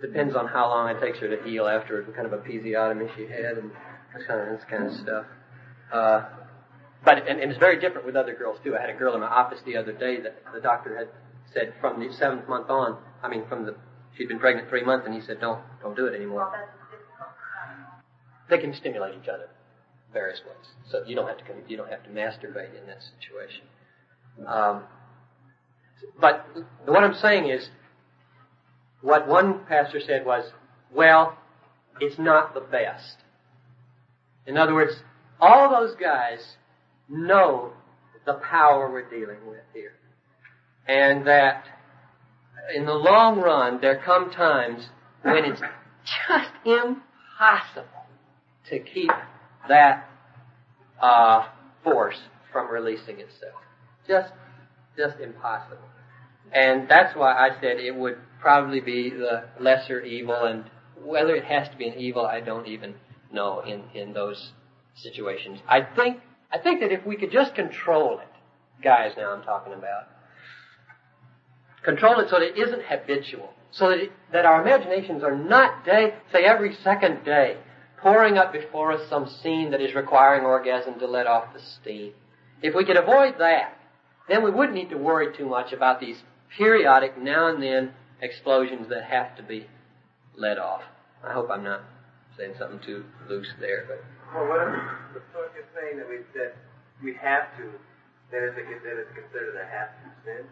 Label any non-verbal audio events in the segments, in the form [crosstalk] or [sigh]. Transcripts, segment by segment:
depends on how long it takes her to heal after what kind of a episiotomy she had and this kind of, this kind of stuff. Uh, but and, and it's very different with other girls too. I had a girl in my office the other day that the doctor had said from the seventh month on. I mean, from the she'd been pregnant three months, and he said, "Don't don't do it anymore." They can stimulate each other various ways, so you don't have to you don't have to masturbate in that situation. Um, but what I'm saying is, what one pastor said was, "Well, it's not the best." In other words, all those guys know the power we're dealing with here. And that in the long run, there come times when it's just impossible to keep that uh, force from releasing itself. Just, just impossible. And that's why I said it would probably be the lesser evil, and whether it has to be an evil, I don't even know in, in those situations. I think I think that if we could just control it, guys now I'm talking about, control it so that it isn't habitual, so that, it, that our imaginations are not day, say every second day, pouring up before us some scene that is requiring orgasm to let off the steam. If we could avoid that, then we wouldn't need to worry too much about these periodic, now and then explosions that have to be let off. I hope I'm not saying something too loose there, but. Well, what if the book is saying that we that we have to, then it's, a, then it's considered a have to sin?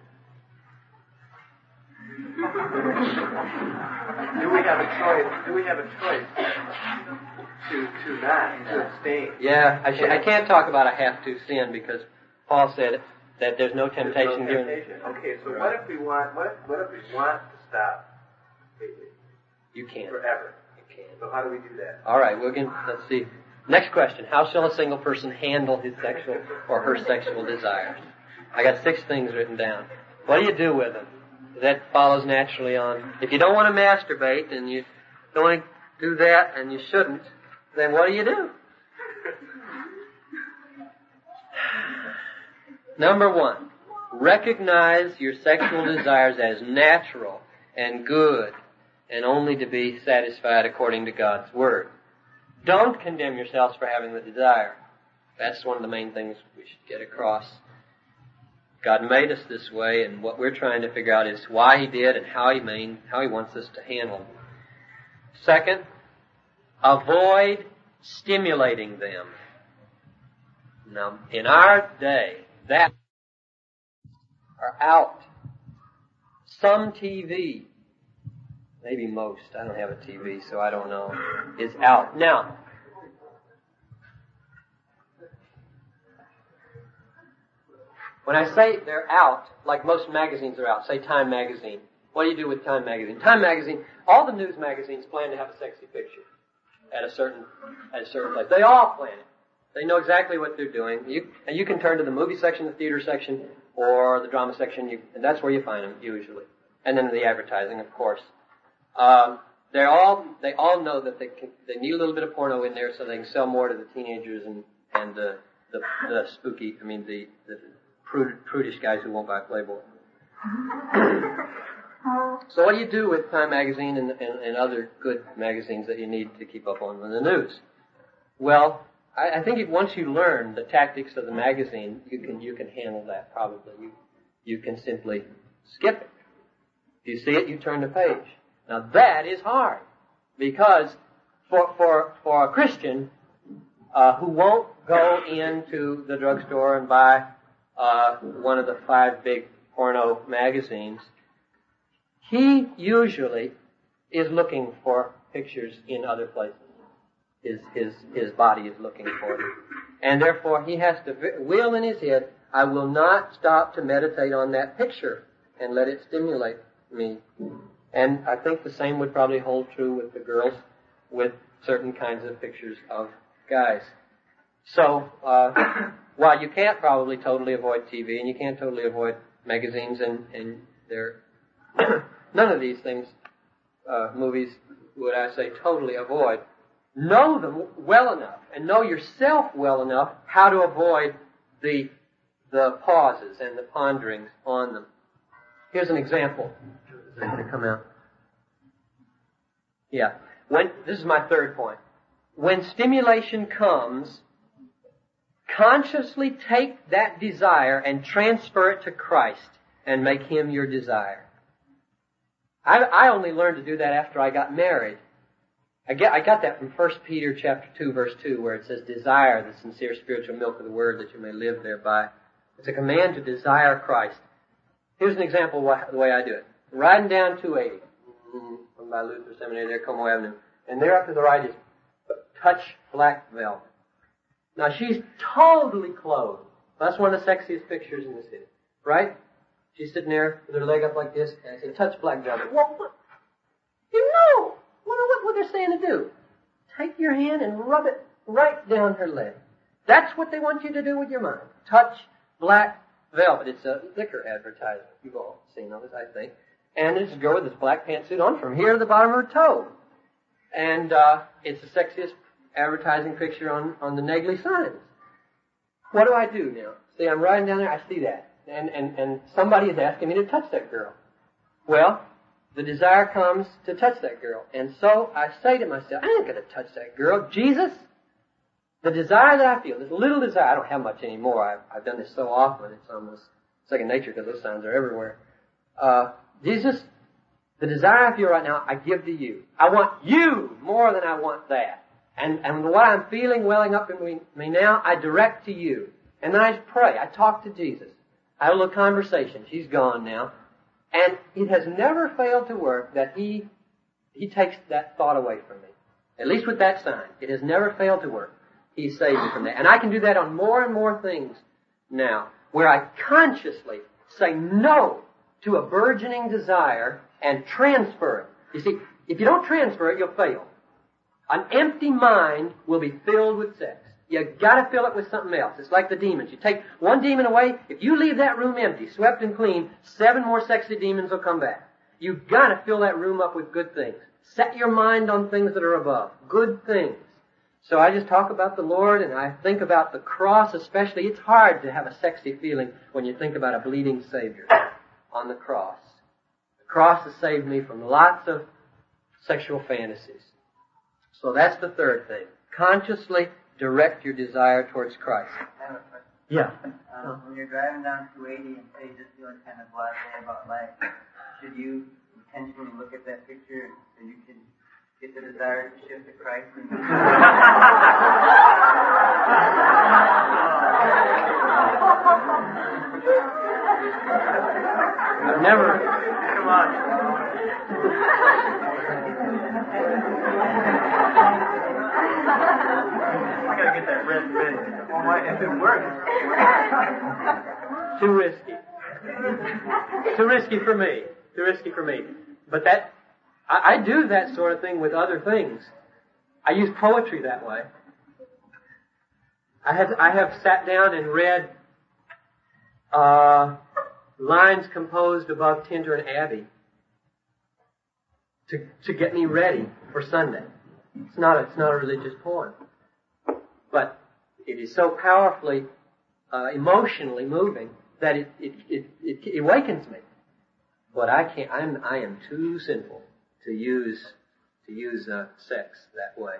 [laughs] do we have a choice? Do we have a choice to to not to abstain? Yeah, I, sh- I can't talk about a have to sin because Paul said that there's no temptation. There's no temptation. Okay, so what if we want? What if, what if we want to stop? You can't forever. You can't. So how do we do that? All right, we're going. Let's see. Next question. How shall a single person handle his sexual or her sexual desires? I got six things written down. What do you do with them? That follows naturally on. If you don't want to masturbate and you don't want to do that and you shouldn't, then what do you do? [laughs] Number one, recognize your sexual desires as natural and good and only to be satisfied according to God's Word. Don't condemn yourselves for having the desire. That's one of the main things we should get across. God made us this way, and what we're trying to figure out is why He did and how He made, how He wants us to handle. Them. Second, avoid stimulating them. Now, in our day, that are out. Some TV maybe most, I don't have a TV, so I don't know, is out. Now, when I say they're out, like most magazines are out, say Time Magazine, what do you do with Time Magazine? Time Magazine, all the news magazines plan to have a sexy picture at a certain, at a certain place. They all plan it. They know exactly what they're doing. You, and you can turn to the movie section, the theater section, or the drama section, you, and that's where you find them usually. And then the advertising, of course. Um, they're all they all know that they can, they need a little bit of porno in there so they can sell more to the teenagers and and the the, the spooky I mean the the prude, prudish guys who won't buy Playboy. [laughs] so what do you do with Time Magazine and, and, and other good magazines that you need to keep up on the news? Well, I, I think if once you learn the tactics of the magazine, you can you can handle that probably. You you can simply skip it. If you see it, you turn the page. Now that is hard because for for for a Christian uh, who won't go into the drugstore and buy uh, one of the five big porno magazines, he usually is looking for pictures in other places. His his his body is looking for and therefore he has to will in his head. I will not stop to meditate on that picture and let it stimulate me. And I think the same would probably hold true with the girls with certain kinds of pictures of guys. So, uh, [coughs] while you can't probably totally avoid TV and you can't totally avoid magazines and, and there, [coughs] none of these things, uh, movies would I say totally avoid. Know them well enough and know yourself well enough how to avoid the, the pauses and the ponderings on them. Here's an example Is going to come out. Yeah. When, this is my third point. When stimulation comes, consciously take that desire and transfer it to Christ and make Him your desire. I, I only learned to do that after I got married. I, get, I got that from 1 Peter chapter 2 verse 2 where it says, desire the sincere spiritual milk of the word that you may live thereby. It's a command to desire Christ. Here's an example of the way I do it. Riding down 280 from mm-hmm, by Luther Seminary there, Como Avenue. And there up to the right is touch black velvet. Now she's totally clothed. That's one of the sexiest pictures in the city. Right? She's sitting there with her leg up like this, and I say, touch black velvet. Well, what? You know what, what, they're saying to do. Take your hand and rub it right down her leg. That's what they want you to do with your mind. Touch black velvet. It's a liquor advertisement. You've all seen those, I think. And it's a girl with this black pantsuit on from here to the bottom of her toe. And uh, it's the sexiest advertising picture on, on the Negley signs. What do I do now? See, I'm riding down there, I see that. And, and, and somebody is asking me to touch that girl. Well, the desire comes to touch that girl. And so I say to myself, I ain't gonna touch that girl. Jesus, the desire that I feel, this little desire, I don't have much anymore. I've, I've done this so often, it's almost second nature because those signs are everywhere. Uh, Jesus, the desire I feel right now, I give to you. I want you more than I want that. And, and what I'm feeling welling up in me, me now, I direct to you. And then I pray. I talk to Jesus. I have a little conversation. She's gone now. And it has never failed to work that he, he takes that thought away from me. At least with that sign. It has never failed to work. He saved me from that. And I can do that on more and more things now, where I consciously say no to a burgeoning desire and transfer it. You see, if you don't transfer it, you'll fail. An empty mind will be filled with sex. You gotta fill it with something else. It's like the demons. You take one demon away, if you leave that room empty, swept and clean, seven more sexy demons will come back. You've gotta fill that room up with good things. Set your mind on things that are above. Good things. So I just talk about the Lord and I think about the cross especially. It's hard to have a sexy feeling when you think about a bleeding Savior on the cross. The cross has saved me from lots of sexual fantasies. So that's the third thing. Consciously direct your desire towards Christ. Yeah. Um, when you're driving down 280 and say just feeling kind of blasé about life, should you intentionally look at that picture so you can get the desire to shift to Christ? [laughs] I've never. Come on. [laughs] Gotta get that red fit. Oh if it works. [laughs] Too risky. Too risky for me. Too risky for me. But that, I, I do that sort of thing with other things. I use poetry that way. I have, I have sat down and read uh, lines composed above Tintern Abbey to, to get me ready for Sunday. It's not a, it's not a religious poem, but it is so powerfully uh, emotionally moving that it, it, it, it, awakens me. But I can't. I'm I am too sinful to use to use uh, sex that way.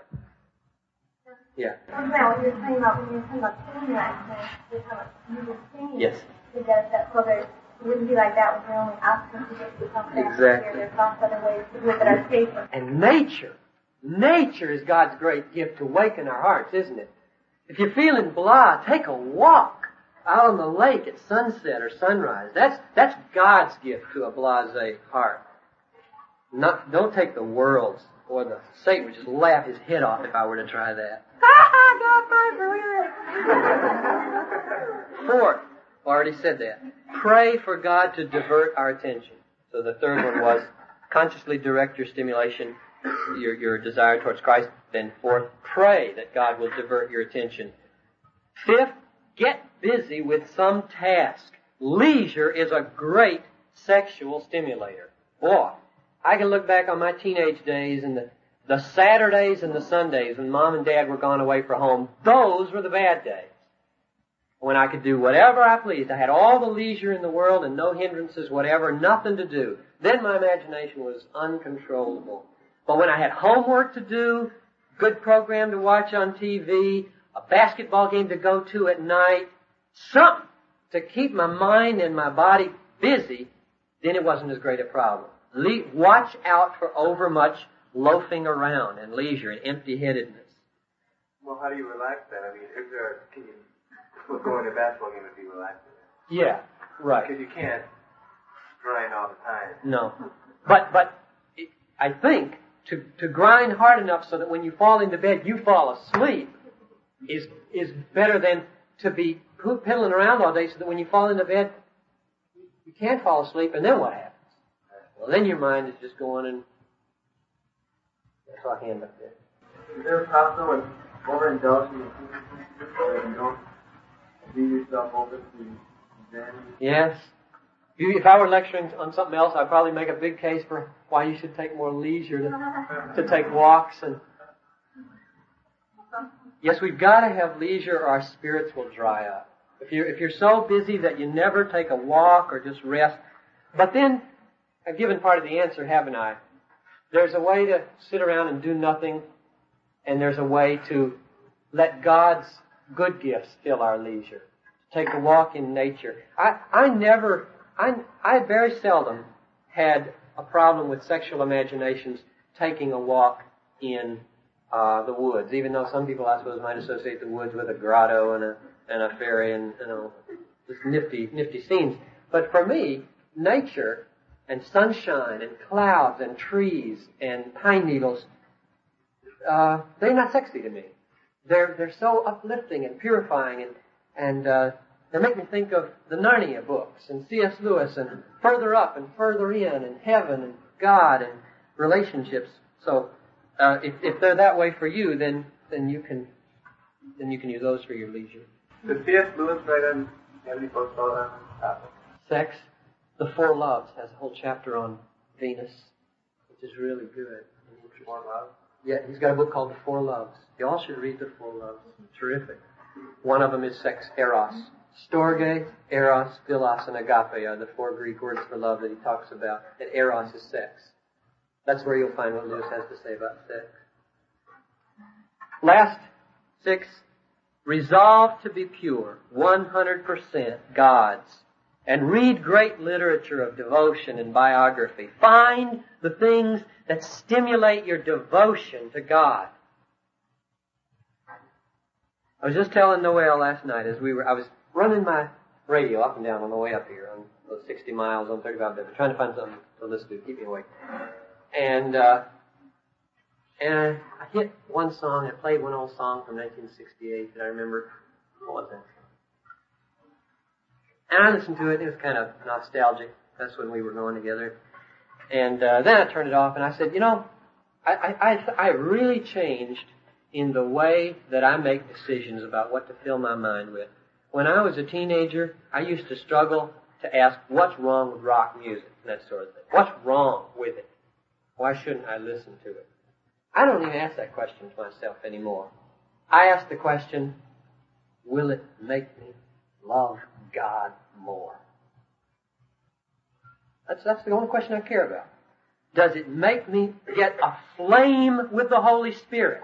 Yeah. Well, when you're talking about when you're talking about singing that, you're talking about music singing. Yes. It does that so wouldn't be like that when you're only asking to get to. Exactly. There's lots of other ways to do it that are safer. And nature, nature is God's great gift to awaken our hearts, isn't it? If you're feeling blah, take a walk out on the lake at sunset or sunrise. That's, that's God's gift to a blasé heart. Not, don't take the world's or the Satan would just laugh his head off if I were to try that. [laughs] [laughs] Fourth, already said that. Pray for God to divert our attention. So the third one was consciously direct your stimulation, your, your desire towards Christ. Then fourth, pray that God will divert your attention. Fifth, get busy with some task. Leisure is a great sexual stimulator. Boy, I can look back on my teenage days and the, the Saturdays and the Sundays when mom and dad were gone away for home. Those were the bad days. When I could do whatever I pleased. I had all the leisure in the world and no hindrances whatever, nothing to do. Then my imagination was uncontrollable. But when I had homework to do, good program to watch on TV, a basketball game to go to at night, something to keep my mind and my body busy, then it wasn't as great a problem. Le- watch out for overmuch loafing around and leisure and empty-headedness. Well, how do you relax then? I mean, is there, can you, well, going to a basketball game would be relaxing. Yeah, right. Because you can't grind all the time. No. But, but, I think to, to grind hard enough so that when you fall into bed, you fall asleep is, is better than to be piddling around all day so that when you fall into bed, you can't fall asleep and then what happens? Well, then your mind is just going and that's our hand up there. Is there a problem with overindulging in you don't leave yourself over to Zen? Yes. If I were lecturing on something else, I'd probably make a big case for why you should take more leisure to, to take walks and. Yes, we've got to have leisure or our spirits will dry up. If you're, if you're so busy that you never take a walk or just rest, but then, I've given part of the answer, haven't I? There's a way to sit around and do nothing, and there's a way to let God's good gifts fill our leisure. Take a walk in nature. I, I never, I, I very seldom had a problem with sexual imaginations taking a walk in uh, the woods, even though some people, I suppose, might associate the woods with a grotto and a, and a fairy and, you know, just nifty, nifty scenes. But for me, nature and sunshine and clouds and trees and pine needles, uh, they're not sexy to me. They're, they're so uplifting and purifying and, and, uh, they make me think of the Narnia books and C.S. Lewis and further up and further in and heaven and God and relationships. So, uh, if, if they're that way for you, then, then you can, then you can use those for your leisure. Did C.S. Lewis write on, any books on topic? Sex, The Four Loves has a whole chapter on Venus, which is really good. interesting. More? Yeah, he's got a book called The Four Loves. You all should read The Four Loves. Terrific. One of them is sex, eros. Storge, eros, philos, and agape are the four Greek words for love that he talks about. And eros is sex. That's where you'll find what Lewis has to say about sex. Last six, resolve to be pure, 100% God's, and read great literature of devotion and biography. Find the things that stimulate your devotion to God. I was just telling Noel last night as we were, I was running my radio up and down on the way up here on those 60 miles on 35 Beverly, trying to find something to listen to, keep me awake. And, uh, and I hit one song, I played one old song from 1968 that I remember. What was that? And I listened to it, it was kind of nostalgic. That's when we were going together. And uh, then I turned it off, and I said, you know, I, I, I, I really changed in the way that I make decisions about what to fill my mind with. When I was a teenager, I used to struggle to ask, what's wrong with rock music and that sort of thing. What's wrong with it? Why shouldn't I listen to it? I don't even ask that question to myself anymore. I ask the question, will it make me love God more? That's, that's the only question I care about. Does it make me get aflame with the Holy Spirit?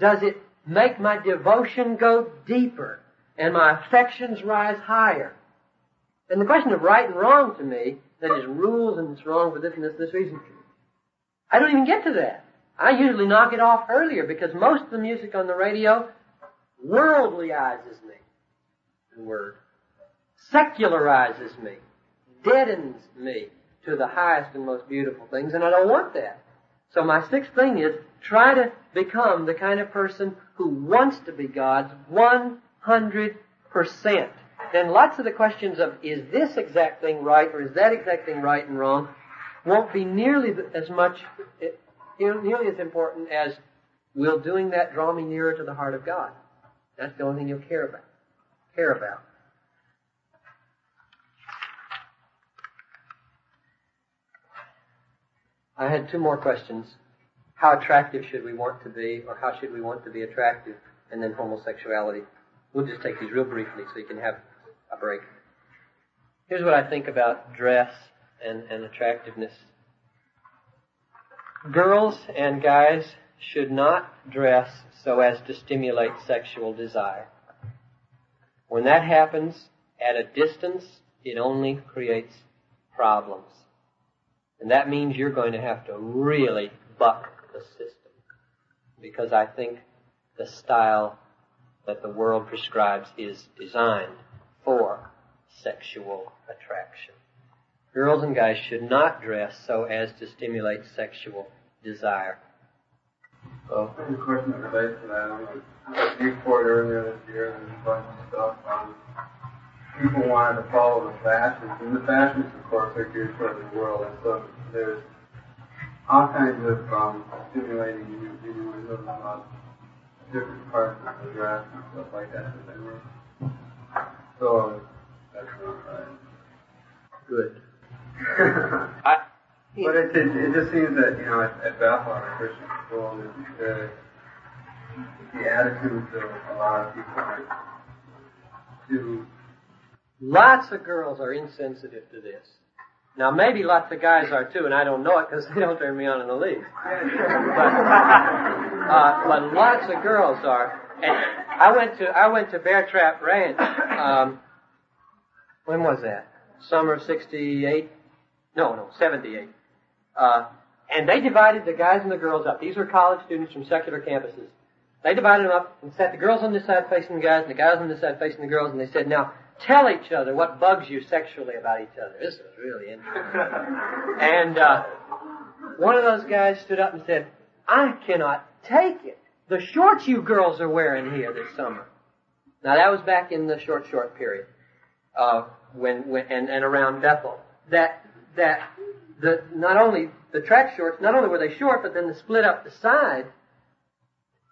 Does it make my devotion go deeper and my affections rise higher? And the question of right and wrong to me, that is rules and it's wrong for this and this, this reason, I don't even get to that. I usually knock it off earlier because most of the music on the radio worldlyizes me. The word. Secularizes me. Deadens me to the highest and most beautiful things, and I don't want that. So my sixth thing is try to become the kind of person who wants to be God's 100%. Then lots of the questions of is this exact thing right or is that exact thing right and wrong won't be nearly as much, nearly as important as will doing that draw me nearer to the heart of God. That's the only thing you'll care about. Care about. I had two more questions. How attractive should we want to be, or how should we want to be attractive? And then homosexuality. We'll just take these real briefly so you can have a break. Here's what I think about dress and, and attractiveness. Girls and guys should not dress so as to stimulate sexual desire. When that happens at a distance, it only creates problems. And that means you're going to have to really buck the system. Because I think the style that the world prescribes is designed for sexual attraction. Girls and guys should not dress so as to stimulate sexual desire. Well, a question relates to that. I was at Newport earlier this year, and a bunch of stuff on people wanted to follow the fashions, and the fashions, of course, are geared toward the world, and so there's all kinds of um, stimulating innuendos about different parts of the dress and stuff like that. So that's not right. Good. [laughs] I, but it, it, it just seems that, you know, at, at Bethel, Christian school, the, the, the attitudes of a lot of people are to. Lots of girls are insensitive to this. Now, maybe lots of guys are too, and I don't know it because they don't turn me on in the least. but, uh, but lots of girls are. And I went to I went to Bear Trap Ranch. Um, when was that? Summer '68? No, no, '78. Uh, and they divided the guys and the girls up. These were college students from secular campuses. They divided them up and set the girls on this side facing the guys and the guys on this side facing the girls, and they said, now, tell each other what bugs you sexually about each other. This was really interesting. and uh, one of those guys stood up and said, I cannot take it. The shorts you girls are wearing here this summer. Now that was back in the short, short period, uh, when, when and, and around Bethel. That that the not only the track shorts, not only were they short, but then they split up the side.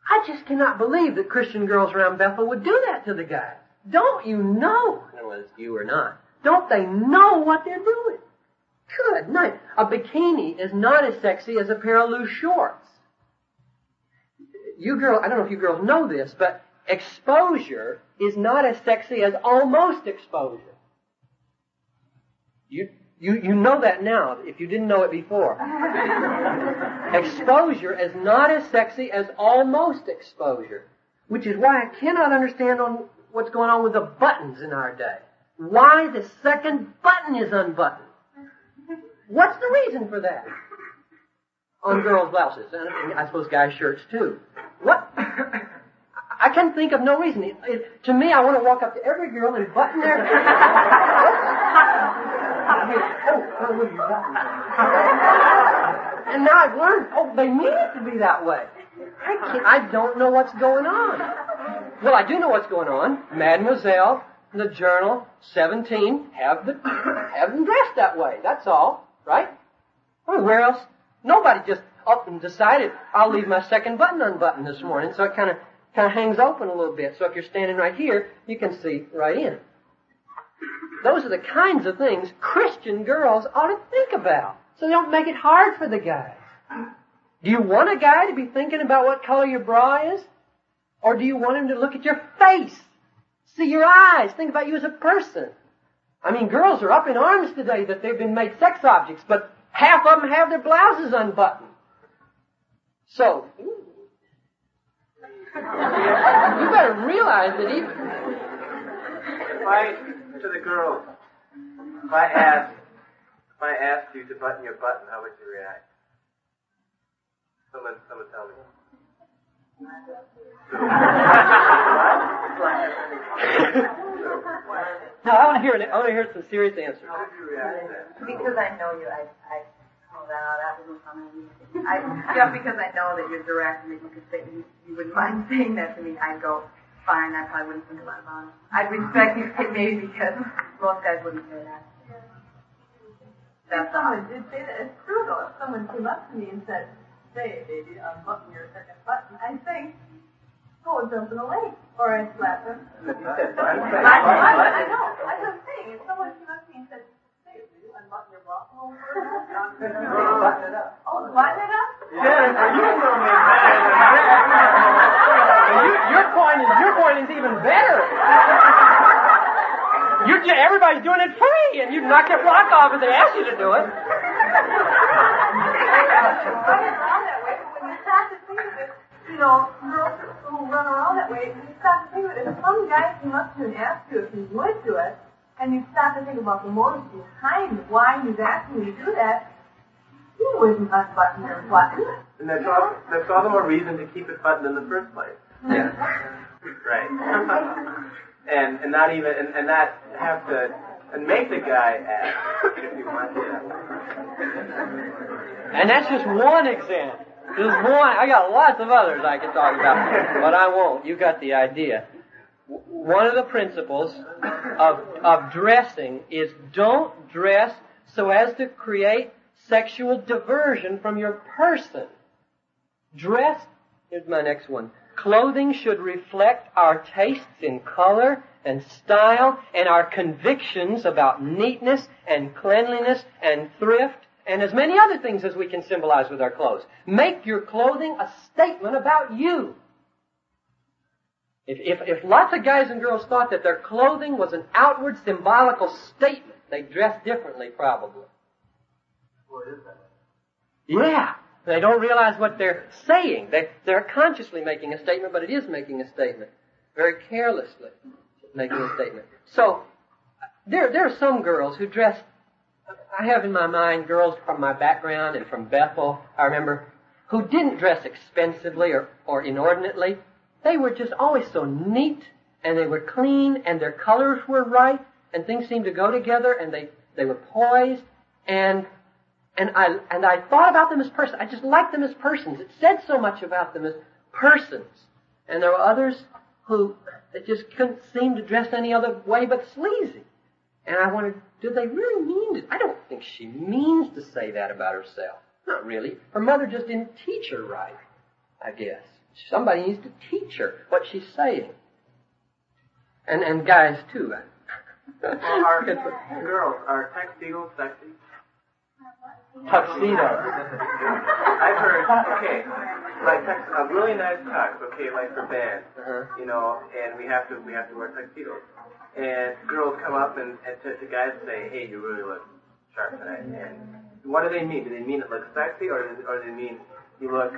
I just cannot believe that Christian girls around Bethel would do that to the guys. Don't you know? Whether it's you or not. Don't they know what they're doing? Good night. A bikini is not as sexy as a pair of loose shorts. You girls, I don't know if you girls know this, but exposure is not as sexy as almost exposure. You, you, you know that now, if you didn't know it before. [laughs] exposure is not as sexy as almost exposure, which is why I cannot understand on what's going on with the buttons in our day. Why the second button is unbuttoned. What's the reason for that? On girls' blouses, and I suppose guys' shirts too. What? I can think of no reason. It, it, to me, I want to walk up to every girl and button their. oh, and now I've learned. Oh, they mean it to be that way. I can't. I don't know what's going on. Well, I do know what's going on. Mademoiselle, the Journal, 17, have the have them dressed that way. That's all, right? I mean, where else? Nobody just up and decided I'll leave my second button unbuttoned this morning, so it kind of kind of hangs open a little bit. So if you're standing right here, you can see right in. Those are the kinds of things Christian girls ought to think about. So they don't make it hard for the guys. Do you want a guy to be thinking about what color your bra is? Or do you want him to look at your face? See your eyes, think about you as a person. I mean, girls are up in arms today that they've been made sex objects, but half of them have their blouses unbuttoned. So, you better realize that even... If I, to the girls, if I asked, if I asked you to button your button, how would you react? Someone, someone tell me. [laughs] now I want to hear an, I want to hear some serious answers. How would you react to that? Because I know you, I, I, that wasn't funny. I, just [laughs] because I know that you're direct and that you could say, you, you wouldn't mind [laughs] saying that to me, I'd go, fine, I probably wouldn't think a lot about it. I'd respect you maybe because most guys wouldn't say that. That's someone did say that. It's true though. If someone came up to me and said, say, it, baby, unbutton your second button, I'd say, go and jump in the lake. Or I'd slap him. [laughs] [laughs] I, I, I know. I was saying, if someone came up to me and said, say, baby, unbutton your bra hole Button it up. Oh, button it up? Yeah, you know me [laughs] You, your point is your point is even better. You everybody's doing it free, and you knock your block off if they ask you to do it. Know, girls who run around that way, you stop to think of it. If some guy came up to you and asked you if you would do it, and you stop to think about the motives behind why he's asking you to do that, you wouldn't unbutton your button. And that's all, that's all the more reason to keep it buttoned in the first place. Yeah. Right. and and not even and, and not have to and make the guy ask if he wants to. And that's just one example. Just one. I got lots of others I could talk about, but I won't. You got the idea. One of the principles of, of dressing is don't dress so as to create sexual diversion from your person. Dress, here's my next one. Clothing should reflect our tastes in color and style and our convictions about neatness and cleanliness and thrift and as many other things as we can symbolize with our clothes. Make your clothing a statement about you. If, if, if lots of guys and girls thought that their clothing was an outward symbolical statement, they'd dress differently probably. What is that? Yeah. They don't realize what they're saying. They, they're consciously making a statement, but it is making a statement. Very carelessly making a statement. So, there, there are some girls who dress, I have in my mind girls from my background and from Bethel, I remember, who didn't dress expensively or, or inordinately. They were just always so neat, and they were clean, and their colors were right, and things seemed to go together, and they, they were poised, and and I and I thought about them as persons. I just liked them as persons. It said so much about them as persons. And there were others who they just couldn't seem to dress any other way but sleazy. And I wondered, do they really mean it? I don't think she means to say that about herself. Not really. Her mother just didn't teach her right. I guess somebody needs to teach her what she's saying. And and guys too. Well, are [laughs] [laughs] girls are tuxedos sexy? Tuxedo. [laughs] I've heard okay, like a really nice tux, okay, like for bands, Uh-huh. you know, and we have to we have to wear tuxedos. And girls come up and, and to, to guys say, "Hey, you really look sharp tonight." And what do they mean? Do they mean it looks sexy, or do, or do they mean you look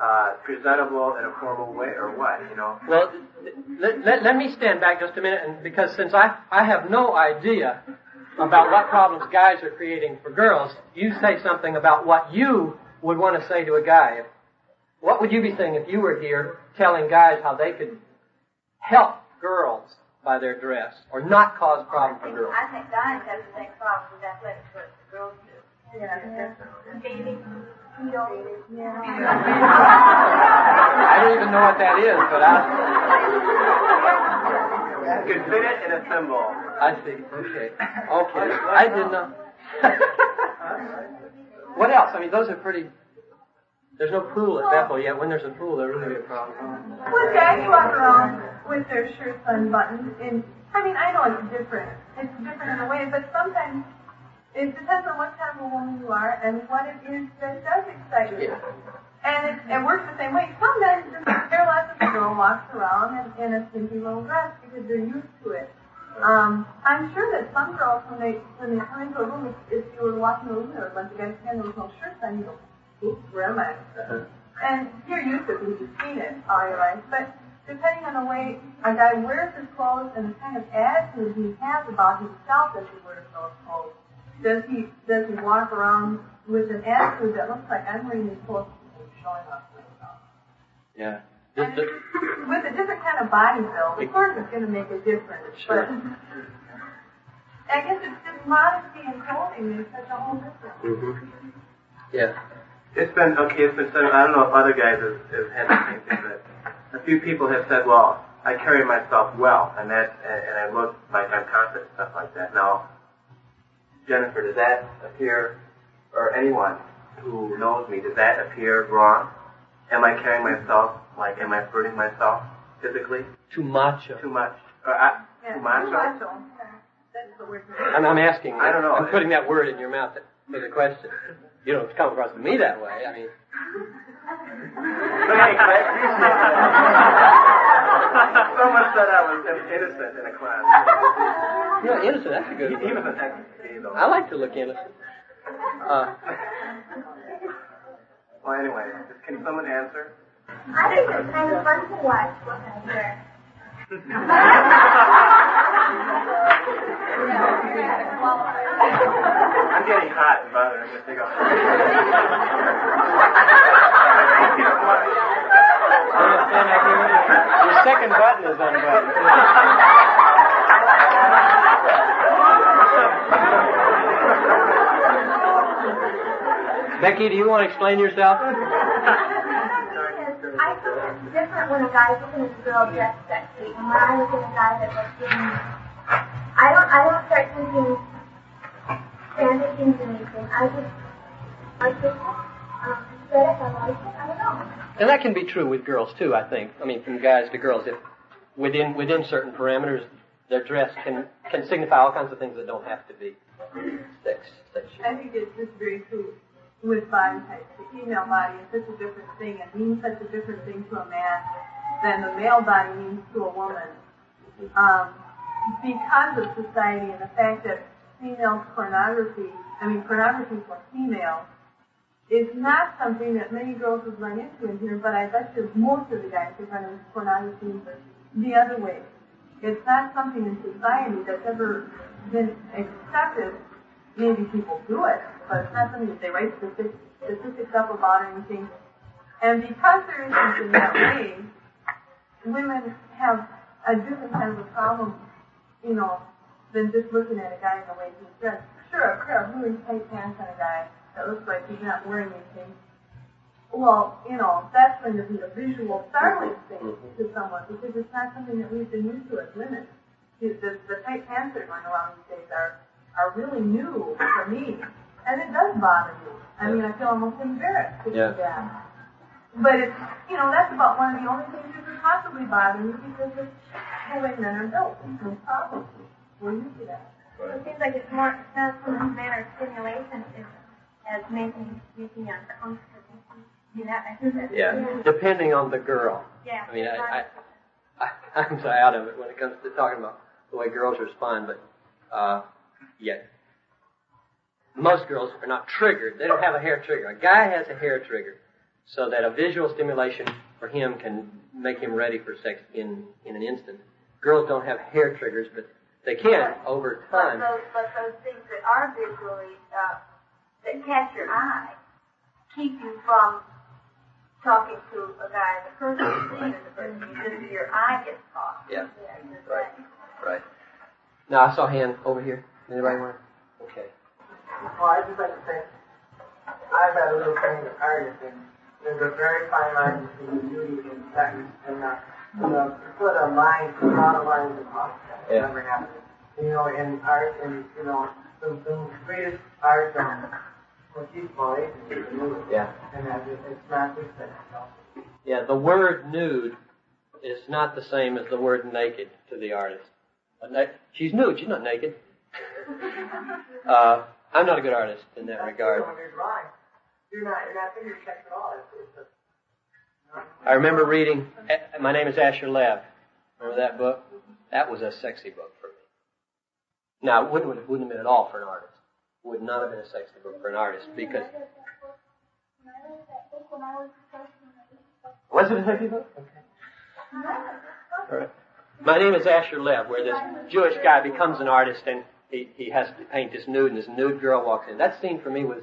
uh, presentable in a formal way, or what? You know? Well, let, let, let me stand back just a minute, and because since I, I have no idea about what problems guys are creating for girls, you say something about what you would want to say to a guy. What would you be saying if you were here telling guys how they could help girls by their dress or not cause problems for girls? I think guys have the same problems with athletics what girls do. Yeah. [laughs] I don't even know what that is, but I, You could fit it in a symbol. I see. Okay. [laughs] Okay. I didn't know. [laughs] what else? I mean, those are pretty. There's no pool at Bethel yet. When there's a pool, there really be a problem. When guys walk around with their shirts unbuttoned, and I mean, I know it's different. It's different in a way, but sometimes it depends on what kind of a woman you are and what it is that does excite you. And it, it works the same way. Sometimes just realize that the girl walks around in, in a skimpy little dress because they're used to it. Um, I'm sure that some girls, when they when they come into a room, if, if you were watching a room, there were a bunch of guys and there was no shirts on, you where am I? And you're used to it because you've seen it all your life. But depending on the way a guy wears his clothes and the kind of attitude he has about himself as he wears those clothes, does he does he walk around with an attitude that looks like I'm wearing these clothes and showing off myself? Yeah. And with a different kind of body build, of course it's going to make a difference. Sure. But I guess it's just modesty in clothing makes such a whole difference. hmm Yeah. It's been okay. It's been said. I don't know if other guys have, have had the same thing, but a few people have said, "Well, I carry myself well, and that, and, and I look like I'm confident, stuff like that." Now, Jennifer, does that appear, or anyone who knows me, does that appear wrong? Am I carrying myself like? Am I hurting myself physically Too macho. too much? Or I, Yeah, too macho? macho. That's the word. I'm, I'm asking. I don't know. I'm putting that word in your mouth for the question. You don't come across to me that way. I mean, Thanks, I appreciate. Someone said I was innocent in a class. you know, innocent. That's a good He, he was word. an ex-gay though. I like to look innocent. Uh, [laughs] Well, anyway, can someone answer? I think it's kind of fun to watch what I wear. [laughs] [laughs] I'm getting hot and bothered. I'm gonna take off. Your second button is unbuttoned. Becky, do you want to explain yourself? I think it's different when a guy's looking at a girl dressed sexy and when I look at a guy that looks good. I don't, I don't start thinking fancy things or anything. I just like this um, aesthetic. I like it. I don't know. And that can be true with girls too, I think. I mean, from guys to girls, if within within certain parameters, their dress can can signify all kinds of things that don't have to be sex sexual. I think it's just very true with body types. The female body is such a different thing and means such a different thing to a man than the male body means to a woman. Um, because of society and the fact that female pornography, I mean pornography for females, is not something that many girls have run into in here, but I bet you most of the guys have run into pornography the other way. It's not something in society that's ever been accepted. Maybe people do it, but it's not something that they write statistics, statistics up about or anything. And because there isn't in that way, women have a different kind of a problem, you know, than just looking at a guy in the way he's dressed. Sure, a pair of really tight pants on a guy that looks like he's not wearing anything. Well, you know, that's going to be a visual startling thing mm-hmm. to someone because it's not something that we've been used to as women. The, the, the tight pants that are going around these days are, are really new for me. And it does bother me. I mean, I feel almost embarrassed to Yeah. do that. But it's, you know, that's about one of the only things possibly bother me because it's the way men are built. No problem. We're used to that. It seems like it's more it's not so much a of stimulation as, as making making you uncomfortable. You know, I think that's Yeah, depending on the girl. Yeah. I mean, I, I, I I'm so out of it when it comes to talking about the way girls respond, but uh, yet most girls are not triggered. They don't have a hair trigger. A guy has a hair trigger, so that a visual stimulation for him can make him ready for sex in in an instant. Girls don't have hair triggers, but they can over But time. those, but those things that are visually, uh, that catch your eye, keep you from talking to a guy in the person, [clears throat] seeing the person, because your eye gets caught. Yeah. Yeah, Right. Right. Now I saw a hand over here. Anybody want? Okay. Well, I'd just like to say, I've had a little training with artists, and there's a very fine line between beauty and sex, and uh, you know, to put a line, to draw a line is impossible. It Yeah. never happens. You know, in art, and you know, the, the greatest art, um, what you call it, is the. Yeah. And it- it's not just that. Yeah, the word nude is not the same as the word naked to the artist. Na- she's nude, she's not naked. [laughs] uh, I'm not a good artist in that regard. I remember reading, eh, my name is Asher Lev. Remember that book? That was a sexy book for me. Now, it wouldn't, it wouldn't have been at all for an artist. Would not have been a sexy book for an artist because. Was it a sexy book? Okay. All right. My name is Asher Lev, where this Jewish guy becomes an artist and he, he has to paint this nude and this nude girl walks in. That scene for me was,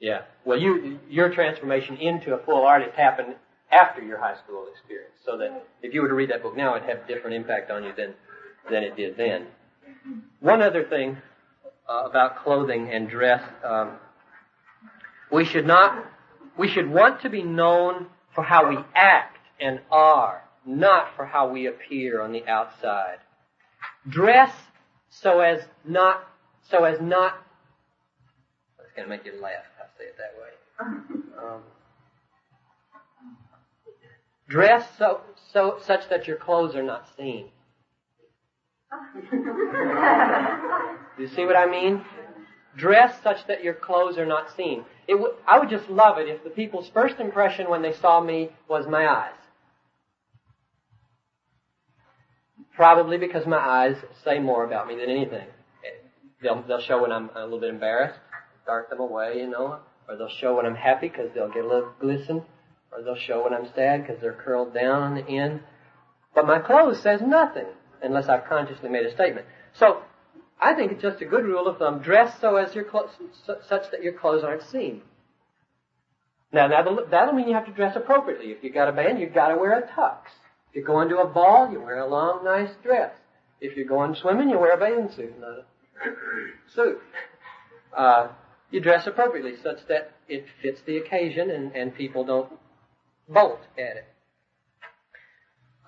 yeah. Well, you, your transformation into a full artist happened after your high school experience. So that if you were to read that book now, it'd have a different impact on you than, than it did then. One other thing uh, about clothing and dress, um, we should not, we should want to be known for how we act and are, not for how we appear on the outside. Dress so as not, so as not, that's going to make you laugh. if I'll say it that way. Um, dress so so such that your clothes are not seen. Do you see what I mean? Dress such that your clothes are not seen. It w- I would just love it if the people's first impression when they saw me was my eyes. Probably because my eyes say more about me than anything. They'll, they'll show when I'm a little bit embarrassed, dart them away, you know, or they'll show when I'm happy because they'll get a little glisten, or they'll show when I'm sad because they're curled down on the end. But my clothes says nothing unless I've consciously made a statement. So I think it's just a good rule of thumb: dress so as your clothes, such that your clothes aren't seen. Now that'll, that'll mean you have to dress appropriately. If you got a band, you've got to wear a tux. If you're going to a ball, you wear a long, nice dress. If you're going swimming, you wear a bathing suit, not a [laughs] suit. Uh, you dress appropriately such that it fits the occasion and, and people don't bolt at it.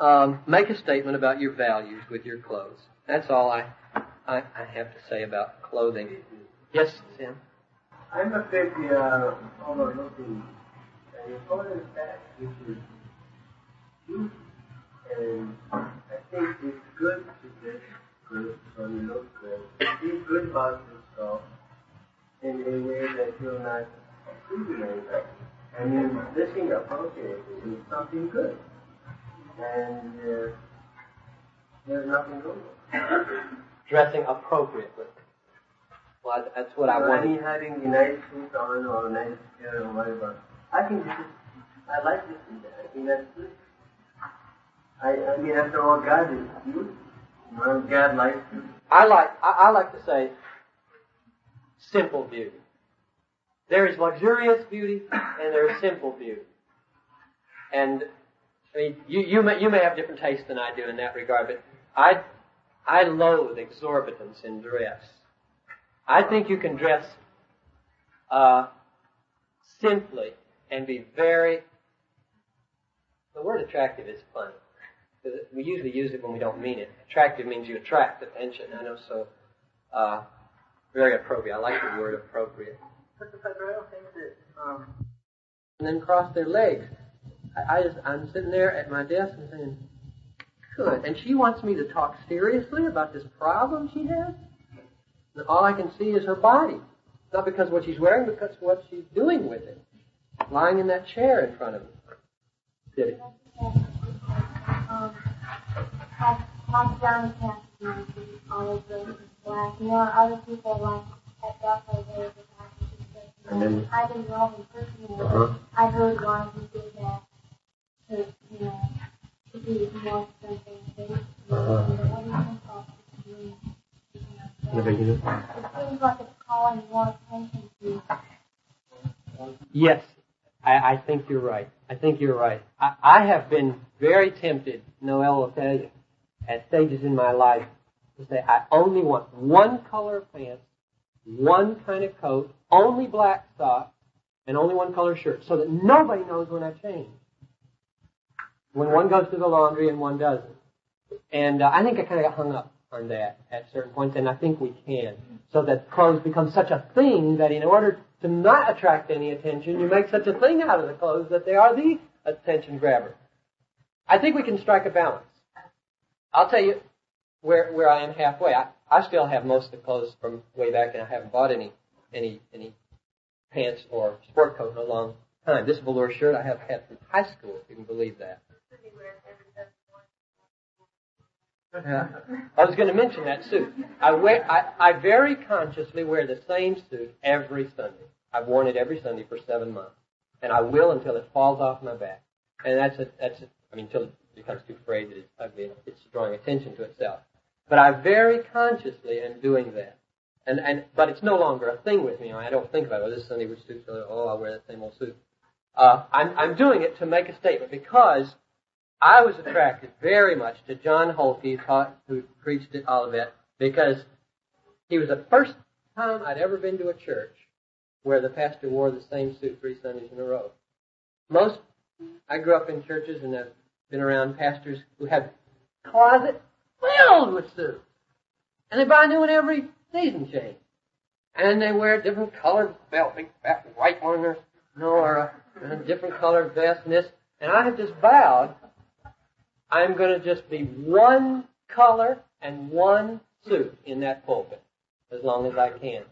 Um, make a statement about your values with your clothes. That's all I, I, I have to say about clothing. Yes, Sam? I'm a bit uh, overlooking an important fact, which is youth. And I think it's good to get good, so you look good. Be good about yourself in a way that you're not approving anything. And then dressing appropriately is something good. And uh, there's nothing wrong with it. Dressing appropriately. Well, that's what I want. I mean, having a nice suit on or a nice shirt or whatever. I think this is, I like this that. I think that's good. I, I mean, after all, God is you. God likes you. I like I, I like to say simple beauty. There is luxurious beauty and there is simple beauty. And I mean, you you may you may have different tastes than I do in that regard, but I I loathe exorbitance in dress. I think you can dress uh, simply and be very. The word attractive is funny. We usually use it when we don't mean it. Attractive means you attract attention. I know, so uh, very appropriate. I like the word appropriate. But the I don't think that, um, And then cross their legs. I, I just, I'm sitting there at my desk and saying, "Good." And she wants me to talk seriously about this problem she has. And all I can see is her body, not because of what she's wearing, but because of what she's doing with it, lying in that chair in front of me. Did it? Like, like Johnny Cash, you know, he's always wearing black. You know, other people like that definitely wear the black And then- I didn't know him personally, Uh-huh. but I heard why he did that to, you know, to be more expensive. Uh-huh. What do you think about doing? It seems like it's calling more attention to Yes, I, I think you're right. I think you're right. I, I have been very tempted, Noel will tell you, at stages in my life to say, I only want one color of pants, one kind of coat, only black socks, and only one color shirt, so that nobody knows when I change. When one goes to the laundry and one doesn't. And uh, I think I kind of got hung up on that at certain points, and I think we can. So that clothes become such a thing that in order to not attract any attention, you make such a thing out of the clothes that they are the attention grabber. I think we can strike a balance. I'll tell you where where I am halfway. I, I still have most of the clothes from way back, and I haven't bought any any any pants or sport coat in a long time. This velour shirt I have had from high school, if you can believe that. Yeah. I was going to mention that suit. I wear, I, I very consciously wear the same suit every Sunday. I've worn it every Sunday for seven months, and I will until it falls off my back. And that's a, that's a, I mean, until it becomes too frayed that it's ugly. It's drawing attention to itself. But I very consciously am doing that. And, and, but it's no longer a thing with me. I don't think about, it. oh, this Sunday which suit, oh, I'll wear that same old suit. Uh, I'm, I'm doing it to make a statement because I was attracted very much to John Holke, who preached at Olivet, because he was the first time I'd ever been to a church where the pastor wore the same suit three Sundays in a row. Most, I grew up in churches and I've been around pastors who had closet filled with suits. And they buy a new one every season change. and they wear different colored belt, big fat white one, or or a, a different colored vest and this. And I have just vowed I'm going to just be one color and one suit in that pulpit as long as I can,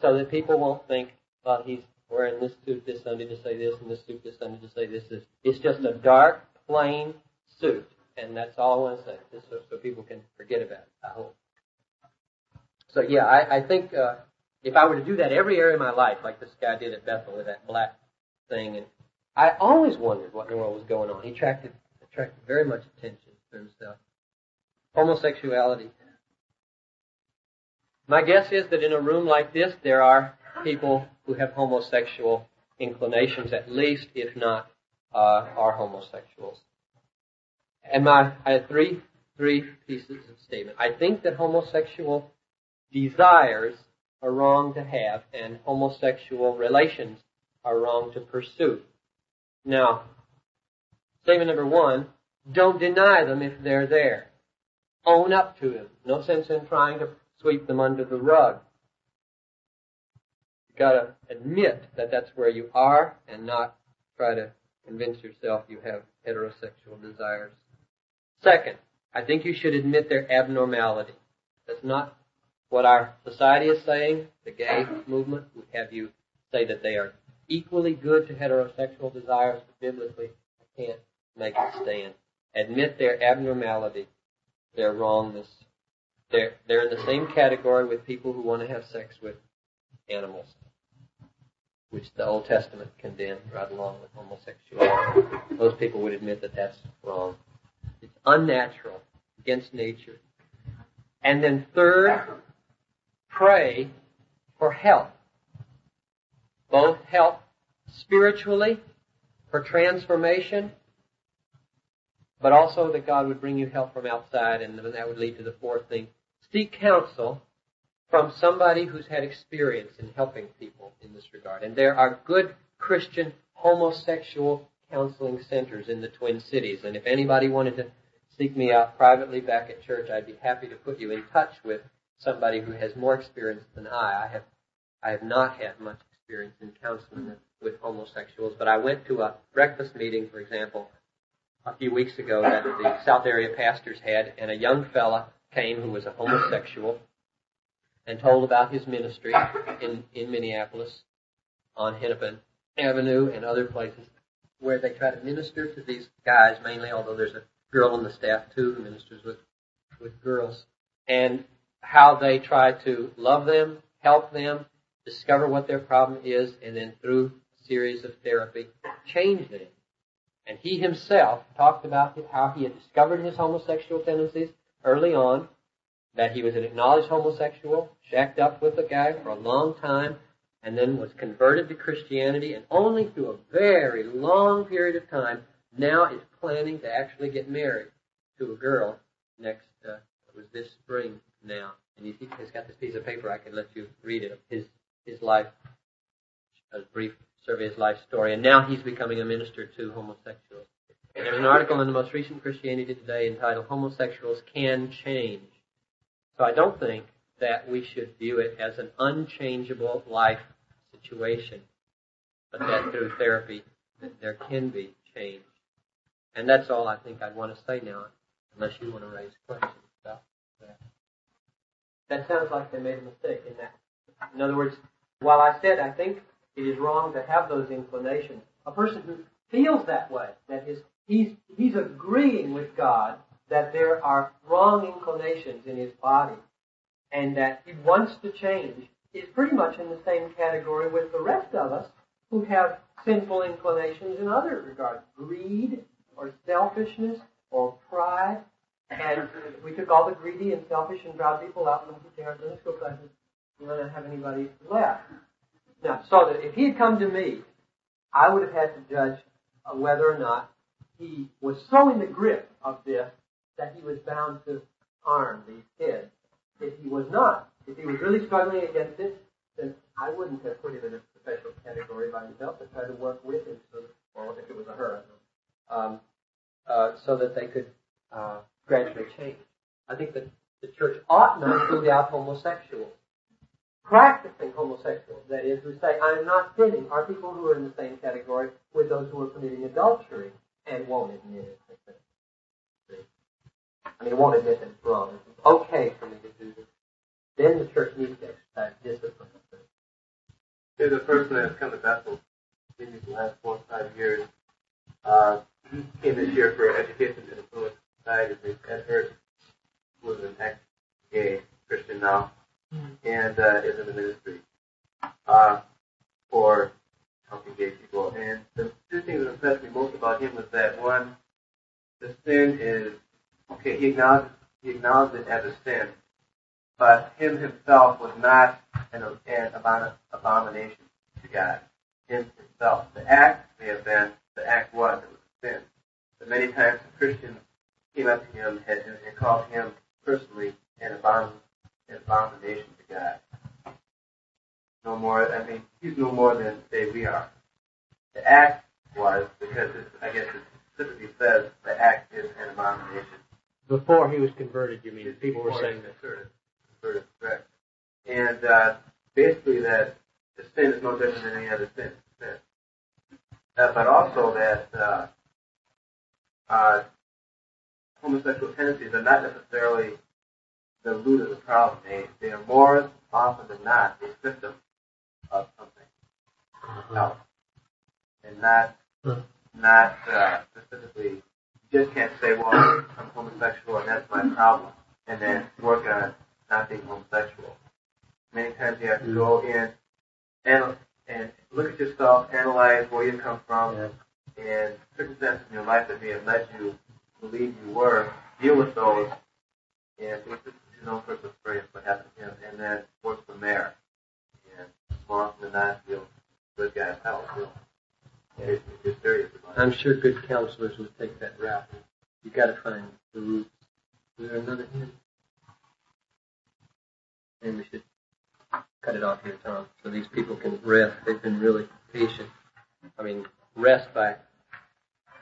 so that people won't think, well, he's wearing this suit this Sunday to say this and this suit this Sunday to say this. It's just a dark, plain suit, and that's all I want to say, just so, so people can forget about it. I hope. So yeah, I, I think uh, if I were to do that every area of my life, like this guy did at Bethel with that black thing, and I always wondered what in the world was going on. He attracted attracted very much attention to himself. Homosexuality. My guess is that in a room like this, there are people who have homosexual inclinations, at least, if not, uh, are homosexuals. And my, I had three, three pieces of statement. I think that homosexual desires are wrong to have and homosexual relations are wrong to pursue. Now, statement number one, don't deny them if they're there. Own up to them. No sense in trying to sweep them under the rug. You've got to admit that that's where you are and not try to convince yourself you have heterosexual desires. Second, I think you should admit their abnormality. That's not what our society is saying, the gay movement, would have you say that they are equally good to heterosexual desires, but biblically, I can't make it stand. Admit their abnormality, their wrongness. They're, they're in the same category with people who want to have sex with animals, which the Old Testament condemned right along with homosexuality. Most people would admit that that's wrong. It's unnatural, against nature. And then third, pray for help. Both help spiritually for transformation, but also that God would bring you help from outside, and that would lead to the fourth thing. Seek counsel from somebody who's had experience in helping people in this regard. And there are good Christian homosexual counseling centers in the Twin Cities. And if anybody wanted to seek me out privately back at church, I'd be happy to put you in touch with somebody who has more experience than I. I have, I have not had much experience in counseling with homosexuals, but I went to a breakfast meeting, for example, a few weeks ago that the South Area pastors had, and a young fella came who was a homosexual and told about his ministry in, in Minneapolis on Hennepin Avenue and other places where they try to minister to these guys mainly, although there's a girl on the staff too who ministers with, with girls. And how they try to love them, help them, discover what their problem is, and then through a series of therapy, change them. And he himself talked about how he had discovered his homosexual tendencies early on, that he was an acknowledged homosexual, shacked up with a guy for a long time, and then was converted to Christianity, and only through a very long period of time now is planning to actually get married to a girl next, uh, it was this spring now, and he's got this piece of paper. I could let you read it. His his life, a brief survey his life story, and now he's becoming a minister to homosexuals. There's an article in the most recent Christianity Today entitled "Homosexuals Can Change." So I don't think that we should view it as an unchangeable life situation, but that through therapy there can be change. And that's all I think I'd want to say now, unless you want to raise questions about that. That sounds like they made a mistake in that. In other words, while I said I think it is wrong to have those inclinations, a person who feels that way, that he's, he's agreeing with God that there are wrong inclinations in his body and that he wants to change, is pretty much in the same category with the rest of us who have sinful inclinations in other regards. Greed or selfishness or pride and we took all the greedy and selfish and proud people out and put our Sunday school classes. We don't have anybody left. Now, so that if he had come to me, I would have had to judge whether or not he was so in the grip of this that he was bound to harm these kids. If he was not, if he was really struggling against it, then I wouldn't have put him in a special category by himself. I tried to work with him, so that, well, if it was a her, um, uh, so that they could uh, gradually change. I think that the church ought not to include out homosexuals. Practicing homosexuals, that is, who say, I'm not sinning, are people who are in the same category with those who are committing adultery and won't admit it. I mean, won't admit that it's wrong. It's okay for me to do this. Then the church needs to exercise discipline. There's a person that's come to Bethel maybe the last four or five years. Uh, came this year for education in the Polish Society. Ed Hurst was an ex-gay Christian now and uh, is in the ministry uh, for helping gay people. And the two things that impressed me most about him was that one, the sin is okay. He acknowledged he acknowledged it as a sin, but him himself was not an, an abomination to God. Him himself, the act may have been the act was it was a sin. But many times the Christians came up to him and, and called him personally an abomination an abomination to God. No more, I mean, he's no more than, say, we are. The act was, because it, I guess it specifically says the act is an abomination. Before he was converted, you mean? People were saying that. Converted, converted, correct. And uh, basically that the sin is no different than any other sin. sin. Uh, but also that uh, uh, homosexual tendencies are not necessarily the root of the problem. They, they are more often than not. A symptom of something. Else. And not, not uh, specifically, you just can't say, well, I'm homosexual and that's my problem, and then work on not being homosexual. Many times you have to go in and, and look at yourself, analyze where you come from, and circumstances in your life that may have led you believe you were, deal with those, and personal experience, what happened to him, and then work from there. And than not, you'll good guy's. If you're serious. I'm sure good counselors would take that route. You got to find the roots. Is there another hint? And we should cut it off here, Tom, so these people can rest. They've been really patient. I mean, rest by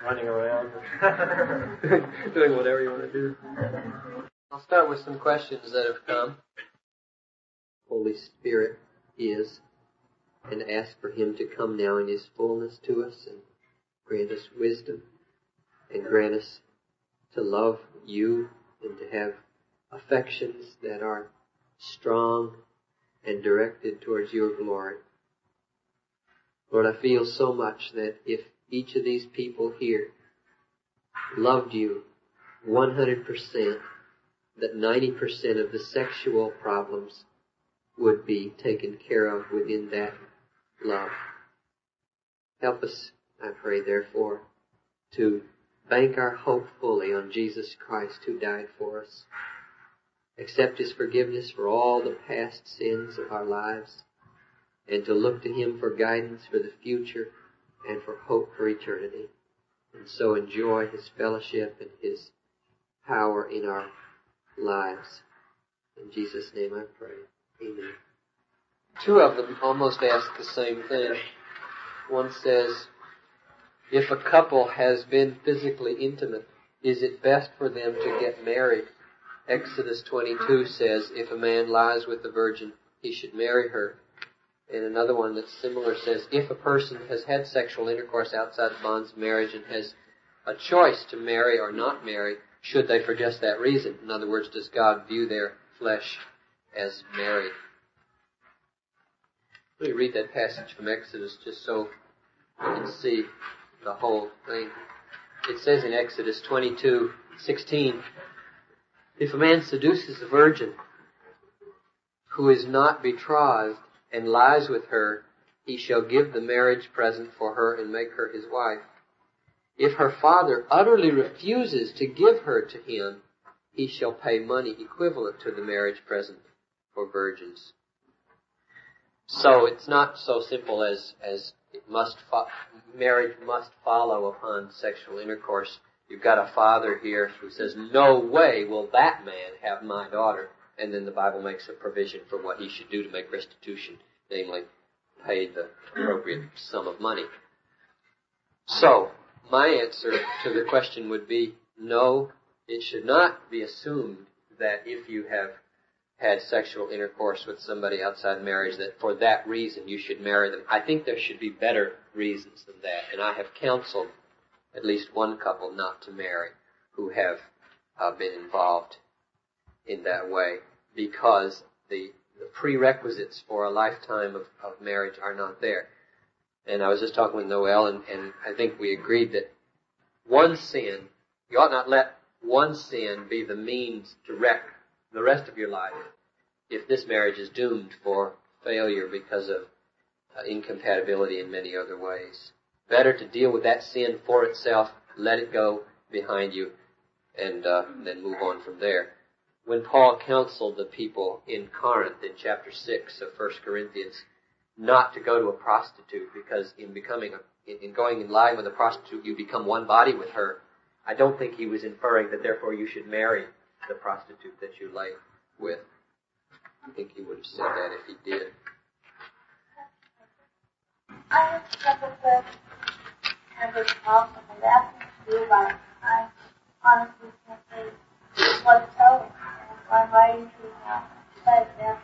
running around, [laughs] doing whatever you want to do. I'll start with some questions that have come. Holy Spirit is, and ask for Him to come now in His fullness to us and grant us wisdom and grant us to love you and to have affections that are strong and directed towards your glory. Lord, I feel so much that if each of these people here loved you 100%, that 90% of the sexual problems would be taken care of within that love. Help us, I pray, therefore, to bank our hope fully on Jesus Christ who died for us. Accept His forgiveness for all the past sins of our lives and to look to Him for guidance for the future and for hope for eternity. And so enjoy His fellowship and His power in our lives. In Jesus' name I pray. Amen. Two of them almost ask the same thing. One says, if a couple has been physically intimate, is it best for them to get married? Exodus 22 says, if a man lies with a virgin, he should marry her. And another one that's similar says, if a person has had sexual intercourse outside the bonds of marriage and has a choice to marry or not marry, should they for just that reason? In other words, does God view their flesh as married? Let me read that passage from Exodus just so you can see the whole thing. It says in Exodus 22, 16, if a man seduces a virgin who is not betrothed and lies with her, he shall give the marriage present for her and make her his wife. If her father utterly refuses to give her to him, he shall pay money equivalent to the marriage present for virgins. So it's not so simple as, as it must fo- marriage must follow upon sexual intercourse. You've got a father here who says, no way will that man have my daughter. And then the Bible makes a provision for what he should do to make restitution, namely pay the appropriate sum of money. So, my answer to the question would be no, it should not be assumed that if you have had sexual intercourse with somebody outside marriage that for that reason you should marry them. I think there should be better reasons than that. And I have counseled at least one couple not to marry who have uh, been involved in that way because the, the prerequisites for a lifetime of, of marriage are not there. And I was just talking with Noel, and, and I think we agreed that one sin, you ought not let one sin be the means to wreck the rest of your life if this marriage is doomed for failure because of uh, incompatibility in many other ways. Better to deal with that sin for itself, let it go behind you, and uh, then move on from there. When Paul counseled the people in Corinth in chapter 6 of 1 Corinthians not to go to a prostitute because in becoming a, in going in line with a prostitute you become one body with her, I don't think he was inferring that therefore you should marry the prostitute that you lay with. I think he would have said that if he did. I have trouble with I honestly can't say what to tell them. And I'm writing to you now. But.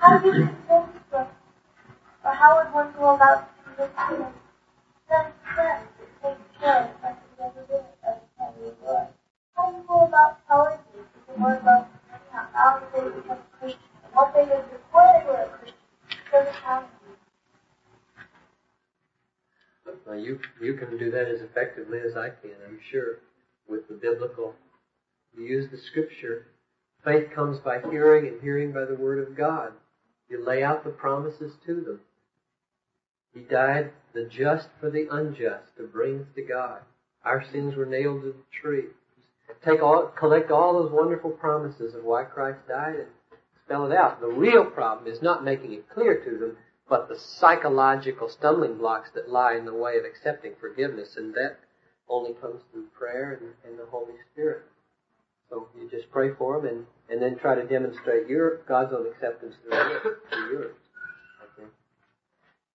how do you convince them, or how would one go about convincing them? Then friends that take care like you ever did every time you do it. How do you go about telling these people more about how they become Christian and what they did before they were a Christian? Doesn't have Now you you can do that as effectively as I can, I'm sure, with the biblical. You use the scripture. Faith comes by hearing, and hearing by the word of God. You lay out the promises to them. He died the just for the unjust to bring us to God. Our sins were nailed to the tree. Take all, collect all those wonderful promises of why Christ died and spell it out. The real problem is not making it clear to them, but the psychological stumbling blocks that lie in the way of accepting forgiveness, and that only comes through prayer and, and the Holy Spirit. So you just pray for them and, and then try to demonstrate your God's own acceptance through, yours. Okay.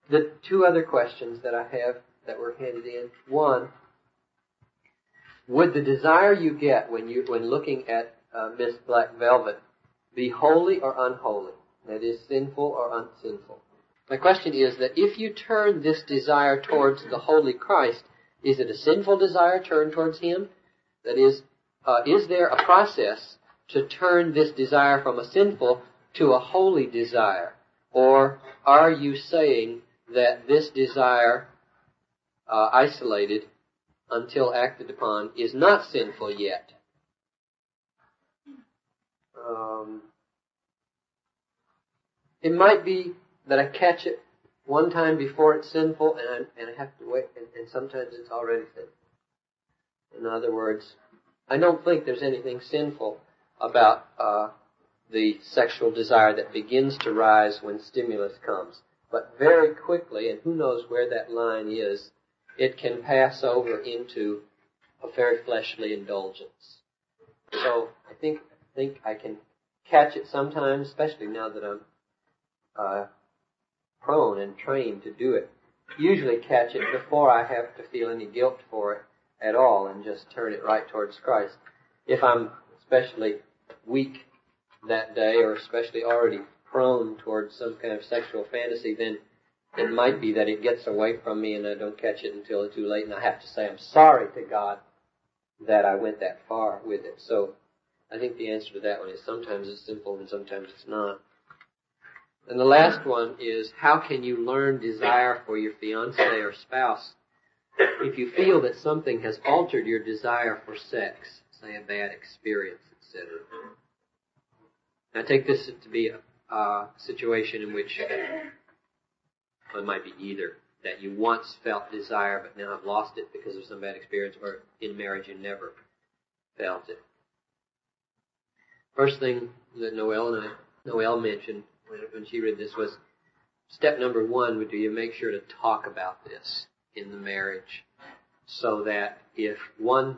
The two other questions that I have that were handed in. One, would the desire you get when you when looking at uh, Miss Black Velvet be holy or unholy? That is sinful or unsinful? My question is that if you turn this desire towards the holy Christ, is it a sinful desire turned towards Him? That is, uh, is there a process to turn this desire from a sinful to a holy desire? Or are you saying that this desire, uh, isolated until acted upon, is not sinful yet? Um, it might be that I catch it one time before it's sinful, and I, and I have to wait, and, and sometimes it's already sinful. In other words, I don't think there's anything sinful about uh, the sexual desire that begins to rise when stimulus comes. But very quickly, and who knows where that line is, it can pass over into a very fleshly indulgence. So I think I think I can catch it sometimes, especially now that I'm uh, prone and trained to do it. Usually catch it before I have to feel any guilt for it at all and just turn it right towards Christ. If I'm especially weak that day or especially already prone towards some kind of sexual fantasy, then it might be that it gets away from me and I don't catch it until it's too late and I have to say I'm sorry to God that I went that far with it. So I think the answer to that one is sometimes it's simple and sometimes it's not. And the last one is how can you learn desire for your fiance or spouse if you feel that something has altered your desire for sex, say a bad experience, etc. I take this to be a, a situation in which well, it might be either that you once felt desire but now have lost it because of some bad experience, or in marriage you never felt it. first thing that Noel and I, Noel mentioned when she read this was step number one would be to make sure to talk about this in the marriage so that if one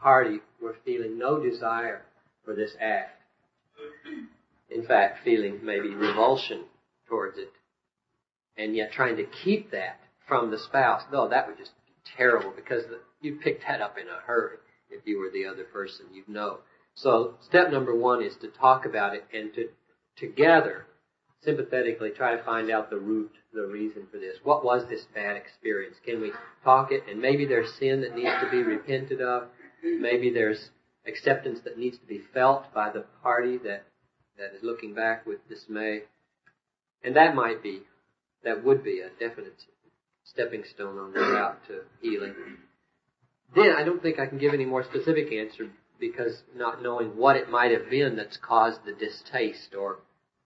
party were feeling no desire for this act, in fact feeling maybe revulsion towards it, and yet trying to keep that from the spouse, no, that would just be terrible because you'd pick that up in a hurry if you were the other person, you'd know. So step number one is to talk about it and to together sympathetically try to find out the root, the reason for this. What was this bad experience? Can we talk it? And maybe there's sin that needs to be repented of. Maybe there's acceptance that needs to be felt by the party that, that is looking back with dismay. And that might be, that would be a definite stepping stone on the route to healing. Then I don't think I can give any more specific answer because not knowing what it might have been that's caused the distaste or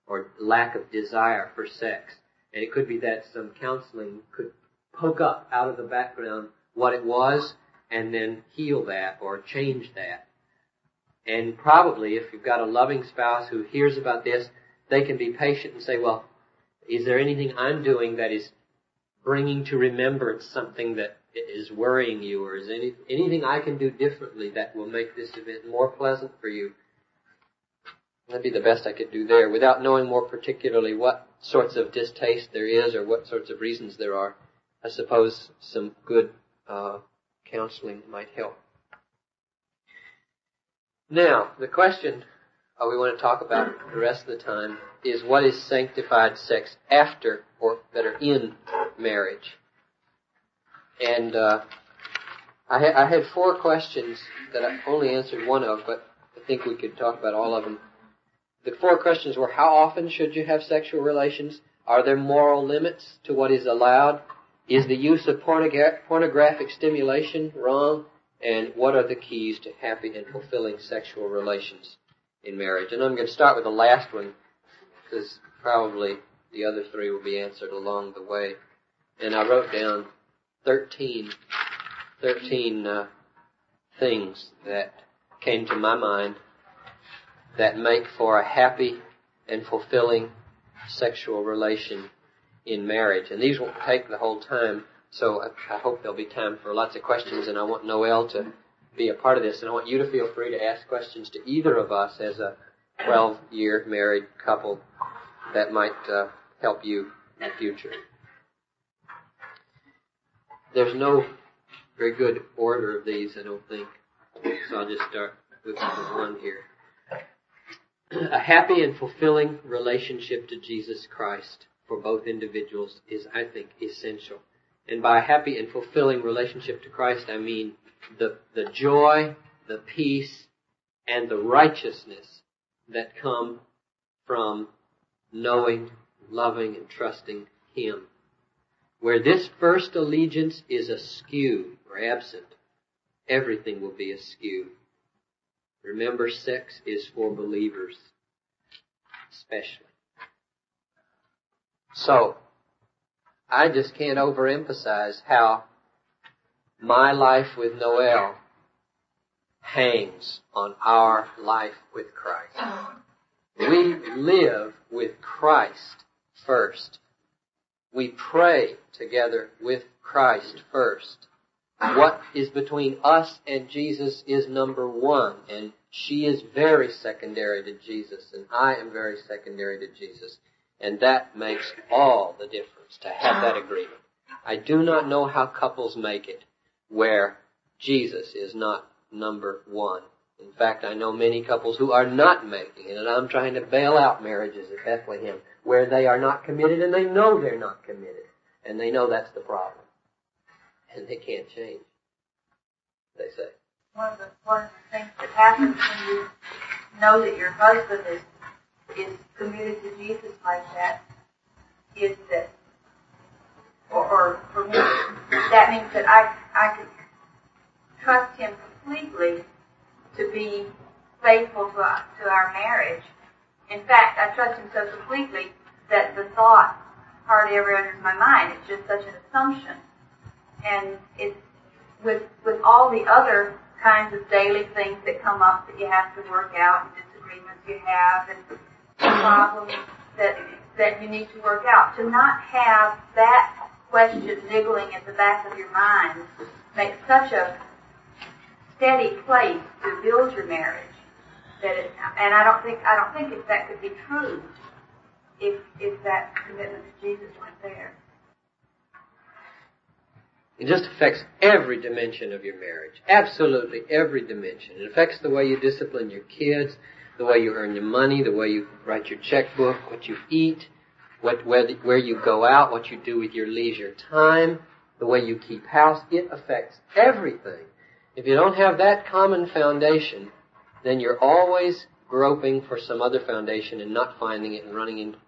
or lack of desire for sex. And it could be that some counseling could poke up out of the background what it was and then heal that or change that. And probably if you've got a loving spouse who hears about this, they can be patient and say, well, is there anything I'm doing that is bringing to remembrance something that is worrying you or is any, anything I can do differently that will make this event more pleasant for you? That'd be the best I could do there without knowing more particularly what sorts of distaste there is or what sorts of reasons there are. I suppose some good uh, counseling might help. Now, the question uh, we want to talk about the rest of the time is what is sanctified sex after, or better, in marriage? And uh, I, ha- I had four questions that I only answered one of, but I think we could talk about all of them the four questions were how often should you have sexual relations? Are there moral limits to what is allowed? Is the use of pornogra- pornographic stimulation wrong? And what are the keys to happy and fulfilling sexual relations in marriage? And I'm going to start with the last one because probably the other three will be answered along the way. And I wrote down 13, 13 uh, things that came to my mind that make for a happy and fulfilling sexual relation in marriage. And these won't take the whole time, so I, hope there'll be time for lots of questions, and I want Noel to be a part of this, and I want you to feel free to ask questions to either of us as a 12 year married couple that might uh, help you in the future. There's no very good order of these, I don't think, so I'll just start with one here a happy and fulfilling relationship to Jesus Christ for both individuals is, I think, essential. And by a happy and fulfilling relationship to Christ, I mean the, the joy, the peace, and the righteousness that come from knowing, loving, and trusting Him. Where this first allegiance is askew or absent, everything will be askew. Remember, sex is for believers, especially. So, I just can't overemphasize how my life with Noel hangs on our life with Christ. We live with Christ first. We pray together with Christ first what is between us and Jesus is number one, and she is very secondary to Jesus, and I am very secondary to Jesus. And that makes all the difference to have that agreement. I do not know how couples make it where Jesus is not number one. In fact, I know many couples who are not making it, and I'm trying to bail out marriages at Bethlehem where they are not committed and they know they're not committed. And they know that's the problem and they can't change. They say. One of the one of the things that happens when you know that your husband is is committed to Jesus like that is that, or, or for me, that means that I I can trust him completely to be faithful to our, to our marriage. In fact, I trust him so completely that the thought hardly ever enters my mind. It's just such an assumption and it's with with all the other kinds of daily things that come up that you have to work out and disagreements you have and problems that that you need to work out. To not have that question niggling at the back of your mind makes such a steady place to build your marriage that it, and I don't think I don't think if that could be true if if that commitment to Jesus went there. It just affects every dimension of your marriage. Absolutely every dimension. It affects the way you discipline your kids, the way you earn your money, the way you write your checkbook, what you eat, what, where, the, where you go out, what you do with your leisure time, the way you keep house. It affects everything. If you don't have that common foundation, then you're always groping for some other foundation and not finding it and running into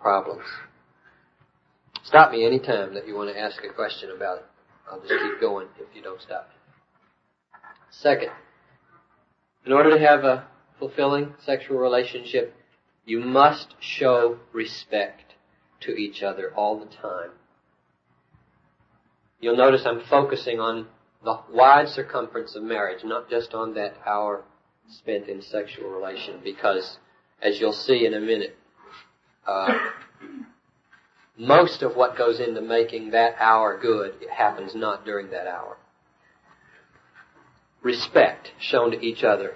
problems. Stop me anytime that you want to ask a question about it. I'll just keep going if you don't stop me. Second, in order to have a fulfilling sexual relationship, you must show respect to each other all the time. You'll notice I'm focusing on the wide circumference of marriage, not just on that hour spent in sexual relation, because as you'll see in a minute, uh, most of what goes into making that hour good happens not during that hour. Respect shown to each other.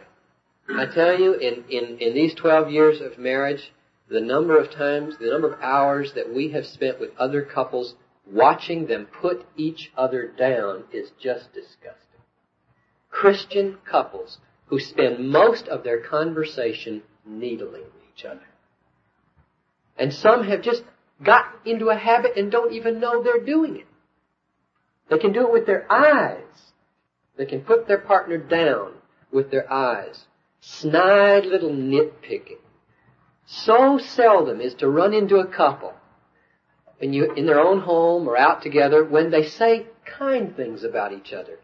I tell you, in, in, in these 12 years of marriage, the number of times, the number of hours that we have spent with other couples watching them put each other down is just disgusting. Christian couples who spend most of their conversation needling each other. And some have just got into a habit and don't even know they're doing it. They can do it with their eyes. They can put their partner down with their eyes. Snide little nitpicking. So seldom is to run into a couple in, you, in their own home or out together when they say kind things about each other,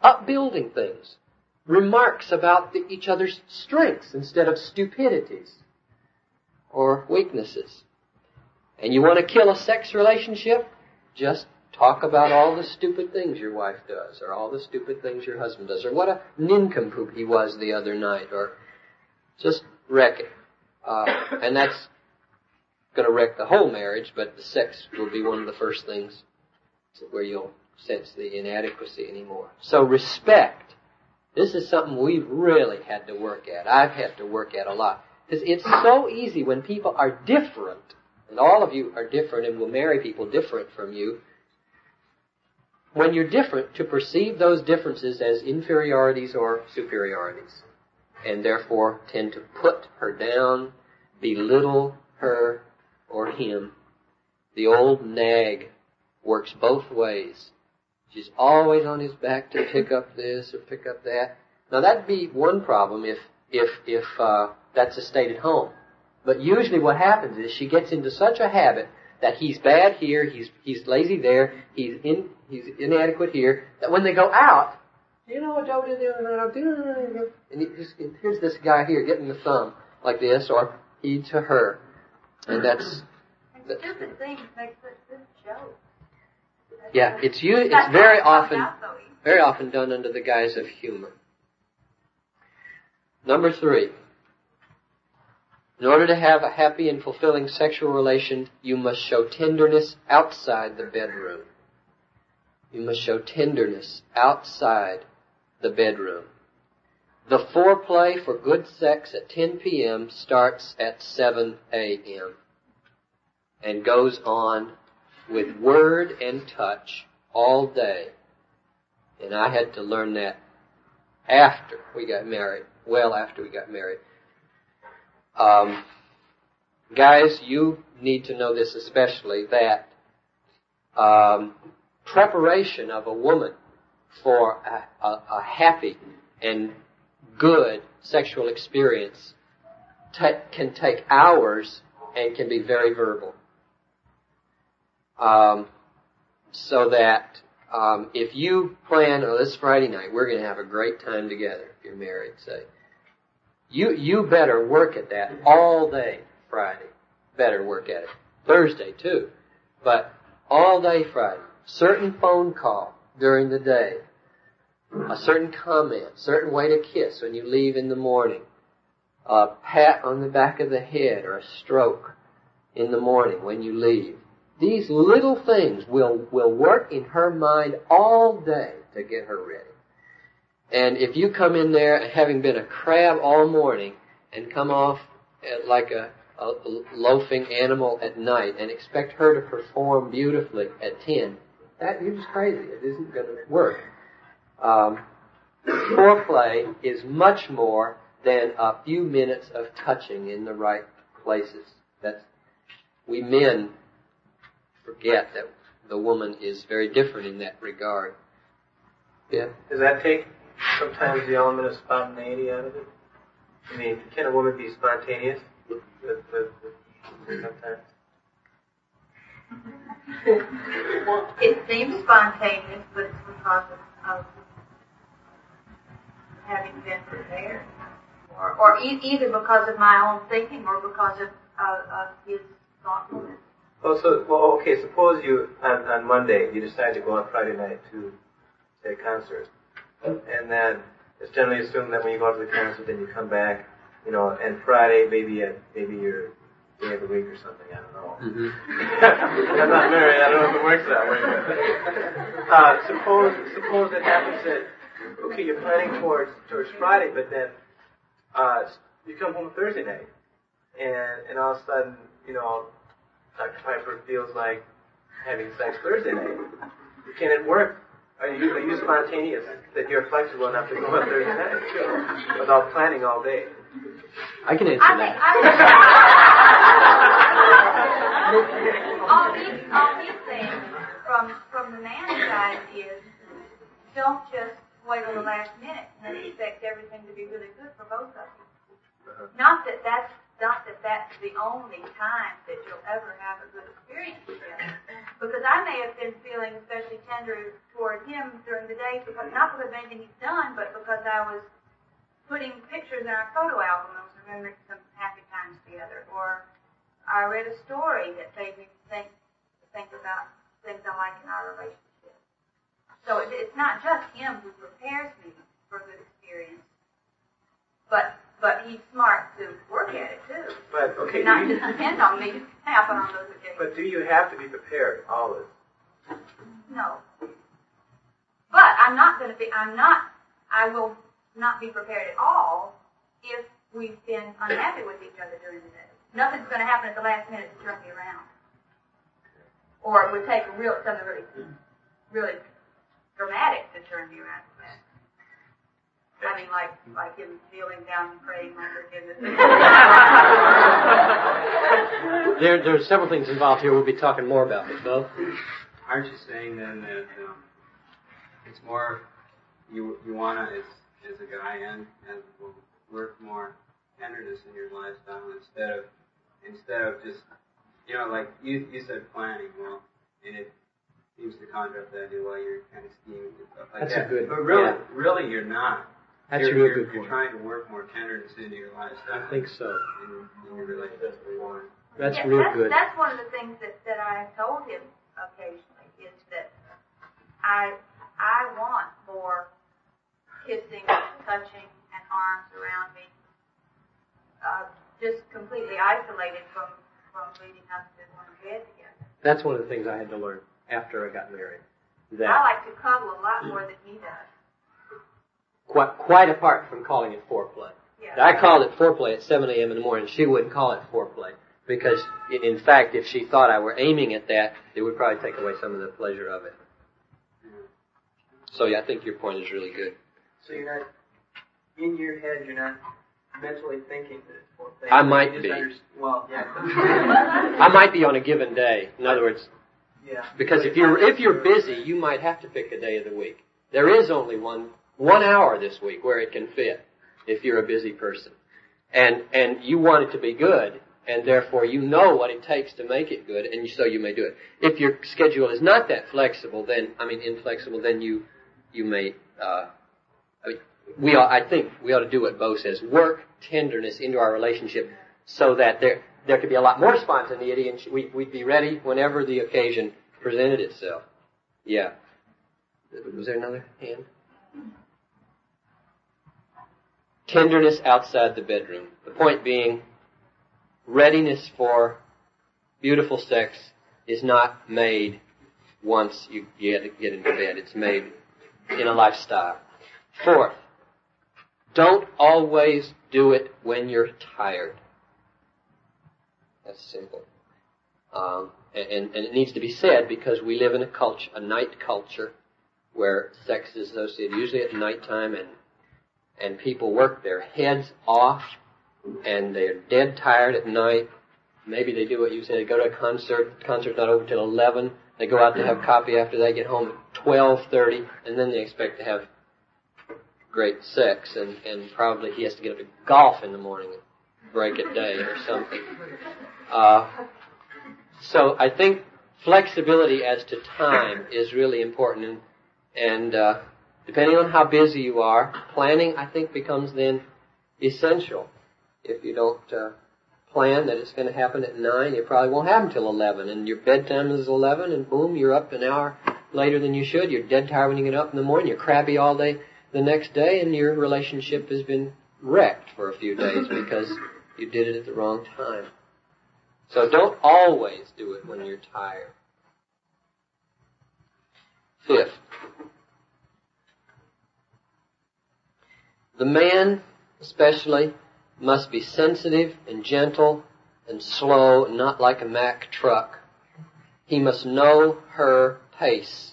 upbuilding things, remarks about the, each other's strengths instead of stupidities or weaknesses and you want to kill a sex relationship, just talk about all the stupid things your wife does, or all the stupid things your husband does, or what a nincompoop he was the other night, or just wreck it. Uh, and that's going to wreck the whole marriage, but the sex will be one of the first things where you'll sense the inadequacy anymore. So respect. This is something we've really had to work at. I've had to work at a lot. Because it's so easy when people are different and all of you are different and will marry people different from you, when you're different, to perceive those differences as inferiorities or superiorities, and therefore tend to put her down, belittle her or him. The old nag works both ways. She's always on his back to pick up this or pick up that. Now that'd be one problem if if if uh, that's a state at home. But usually what happens is she gets into such a habit that he's bad here, he's he's lazy there, he's in he's inadequate here, that when they go out, you know what Joe did and he just, here's this guy here getting the thumb like this, or he to her. And that's and stupid things make such good jokes. Yeah, it's you it's very often very often done under the guise of humor. Number three. In order to have a happy and fulfilling sexual relation, you must show tenderness outside the bedroom. You must show tenderness outside the bedroom. The foreplay for good sex at 10 p.m. starts at 7 a.m. and goes on with word and touch all day. And I had to learn that after we got married, well after we got married. Um, guys, you need to know this especially that um, preparation of a woman for a, a, a happy and good sexual experience t- can take hours and can be very verbal. Um, so that um, if you plan, oh, this Friday night, we're going to have a great time together. If you're married, say, you, you better work at that all day Friday. Better work at it. Thursday too. But all day Friday. Certain phone call during the day. A certain comment, certain way to kiss when you leave in the morning. a pat on the back of the head or a stroke in the morning when you leave. These little things will, will work in her mind all day to get her ready. And if you come in there having been a crab all morning and come off like a, a loafing animal at night and expect her to perform beautifully at 10, that you're just crazy. It isn't going to work. Um, foreplay is much more than a few minutes of touching in the right places. That's we men forget that the woman is very different in that regard. Yeah. Does that take sometimes the element of spontaneity out of it? I mean, can a woman be spontaneous with, with, with sometimes? well, it seems spontaneous, but it's because of, of having been prepared, or, or e- either because of my own thinking or because of, of, of his thoughtfulness. Oh, so well, okay. Suppose you on, on Monday you decide to go on Friday night to say a concert, and then it's generally assumed that when you go out to the concert, then you come back, you know, and Friday maybe a, maybe your day of the week or something. I don't know. Mm-hmm. [laughs] I'm not married. I don't know if it works that way. But, uh, suppose suppose it happens that okay, you're planning towards towards Friday, but then uh, you come home Thursday night, and and all of a sudden, you know, Dr. Piper feels like having sex Thursday night. Can it work? Are you, are you spontaneous? That you're flexible enough to go on Thursday night without planning all day? I can answer I that. think, all, these, all these things from, from the man's side is don't just wait till the last minute and expect everything to be really good for both of you. Uh-huh. Not that that's not that that's the only time that you'll ever have a good experience together. Because I may have been feeling especially tender toward him during the day because not because of anything he's done, but because I was putting pictures in our photo album and was remembering some happy times together. Or I read a story that made me think think about things I like in our relationship. So it, it's not just him who prepares me for good experience, but but he's smart to work at it too. But okay, not you, just depend on me to happen on those occasions. But do you have to be prepared always? No. But I'm not going to be. I'm not. I will not be prepared at all if we've been unhappy with each other during the day. Nothing's going to happen at the last minute to turn me around. Or it would take real something really, really dramatic to turn me around. I mean, like like him kneeling down and praying my forgiveness. [laughs] there, there are several things involved here. We'll be talking more about this, Bo. Aren't you saying then that um, it's more you you wanna as as a guy and as a woman work more tenderness in your lifestyle instead of instead of just you know like you you said planning well and it seems to contrast that while you're kind of scheming and stuff like That's that. a good. But really, yeah. really, you're not. That's you're, a real you're, good you're trying to work more tenderness into your lifestyle. I think so. In, in your relationship with one. That's yeah, real that's, good. That's one of the things that, that I have told him occasionally is that I I want more kissing, touching, and arms around me. Uh, just completely isolated from from leading us to one bed together. That's one of the things I had to learn after I got married. That I like to cuddle a lot more than he does. Quite, quite apart from calling it foreplay. Yeah. I called it foreplay at 7 a.m. in the morning. She wouldn't call it foreplay because, in, fact, if she thought I were aiming at that, it would probably take away some of the pleasure of it. Mm-hmm. So yeah, I think your point is really good. So you're not in your head. You're not mentally thinking that it's foreplay. I might be. Under, well, yeah. [laughs] I might be on a given day. In other words, yeah. because if you're if you're busy, you might have to pick a day of the week. There is only one one hour this week where it can fit if you're a busy person, and and you want it to be good, and therefore you know what it takes to make it good, and so you may do it. If your schedule is not that flexible, then I mean inflexible, then you you may. Uh, I mean, we ought, I think we ought to do what Bo says: work tenderness into our relationship, so that there there could be a lot more spontaneity, and we, we'd be ready whenever the occasion presented itself. Yeah. Was there another hand? Tenderness outside the bedroom. The point being, readiness for beautiful sex is not made once you get, into bed. It's made in a lifestyle. Fourth, don't always do it when you're tired. That's simple. Um, and, and it needs to be said because we live in a culture, a night culture, where sex is associated usually at nighttime and and people work their heads off and they're dead tired at night. Maybe they do what you said, they go to a concert, the concert's not over till 11, they go out to have coffee after they get home at 12.30, and then they expect to have great sex, and, and probably he has to get up to golf in the morning and break a day or something. Uh, so I think flexibility as to time is really important, and, and uh, depending on how busy you are, planning I think becomes then essential. If you don't uh, plan that it's going to happen at nine, it probably won't happen till eleven, and your bedtime is eleven, and boom, you're up an hour later than you should. You're dead tired when you get up in the morning. You're crabby all day the next day, and your relationship has been wrecked for a few days because you did it at the wrong time. So don't always do it when you're tired. Fifth, the man, especially, must be sensitive and gentle and slow, not like a Mack truck. He must know her pace.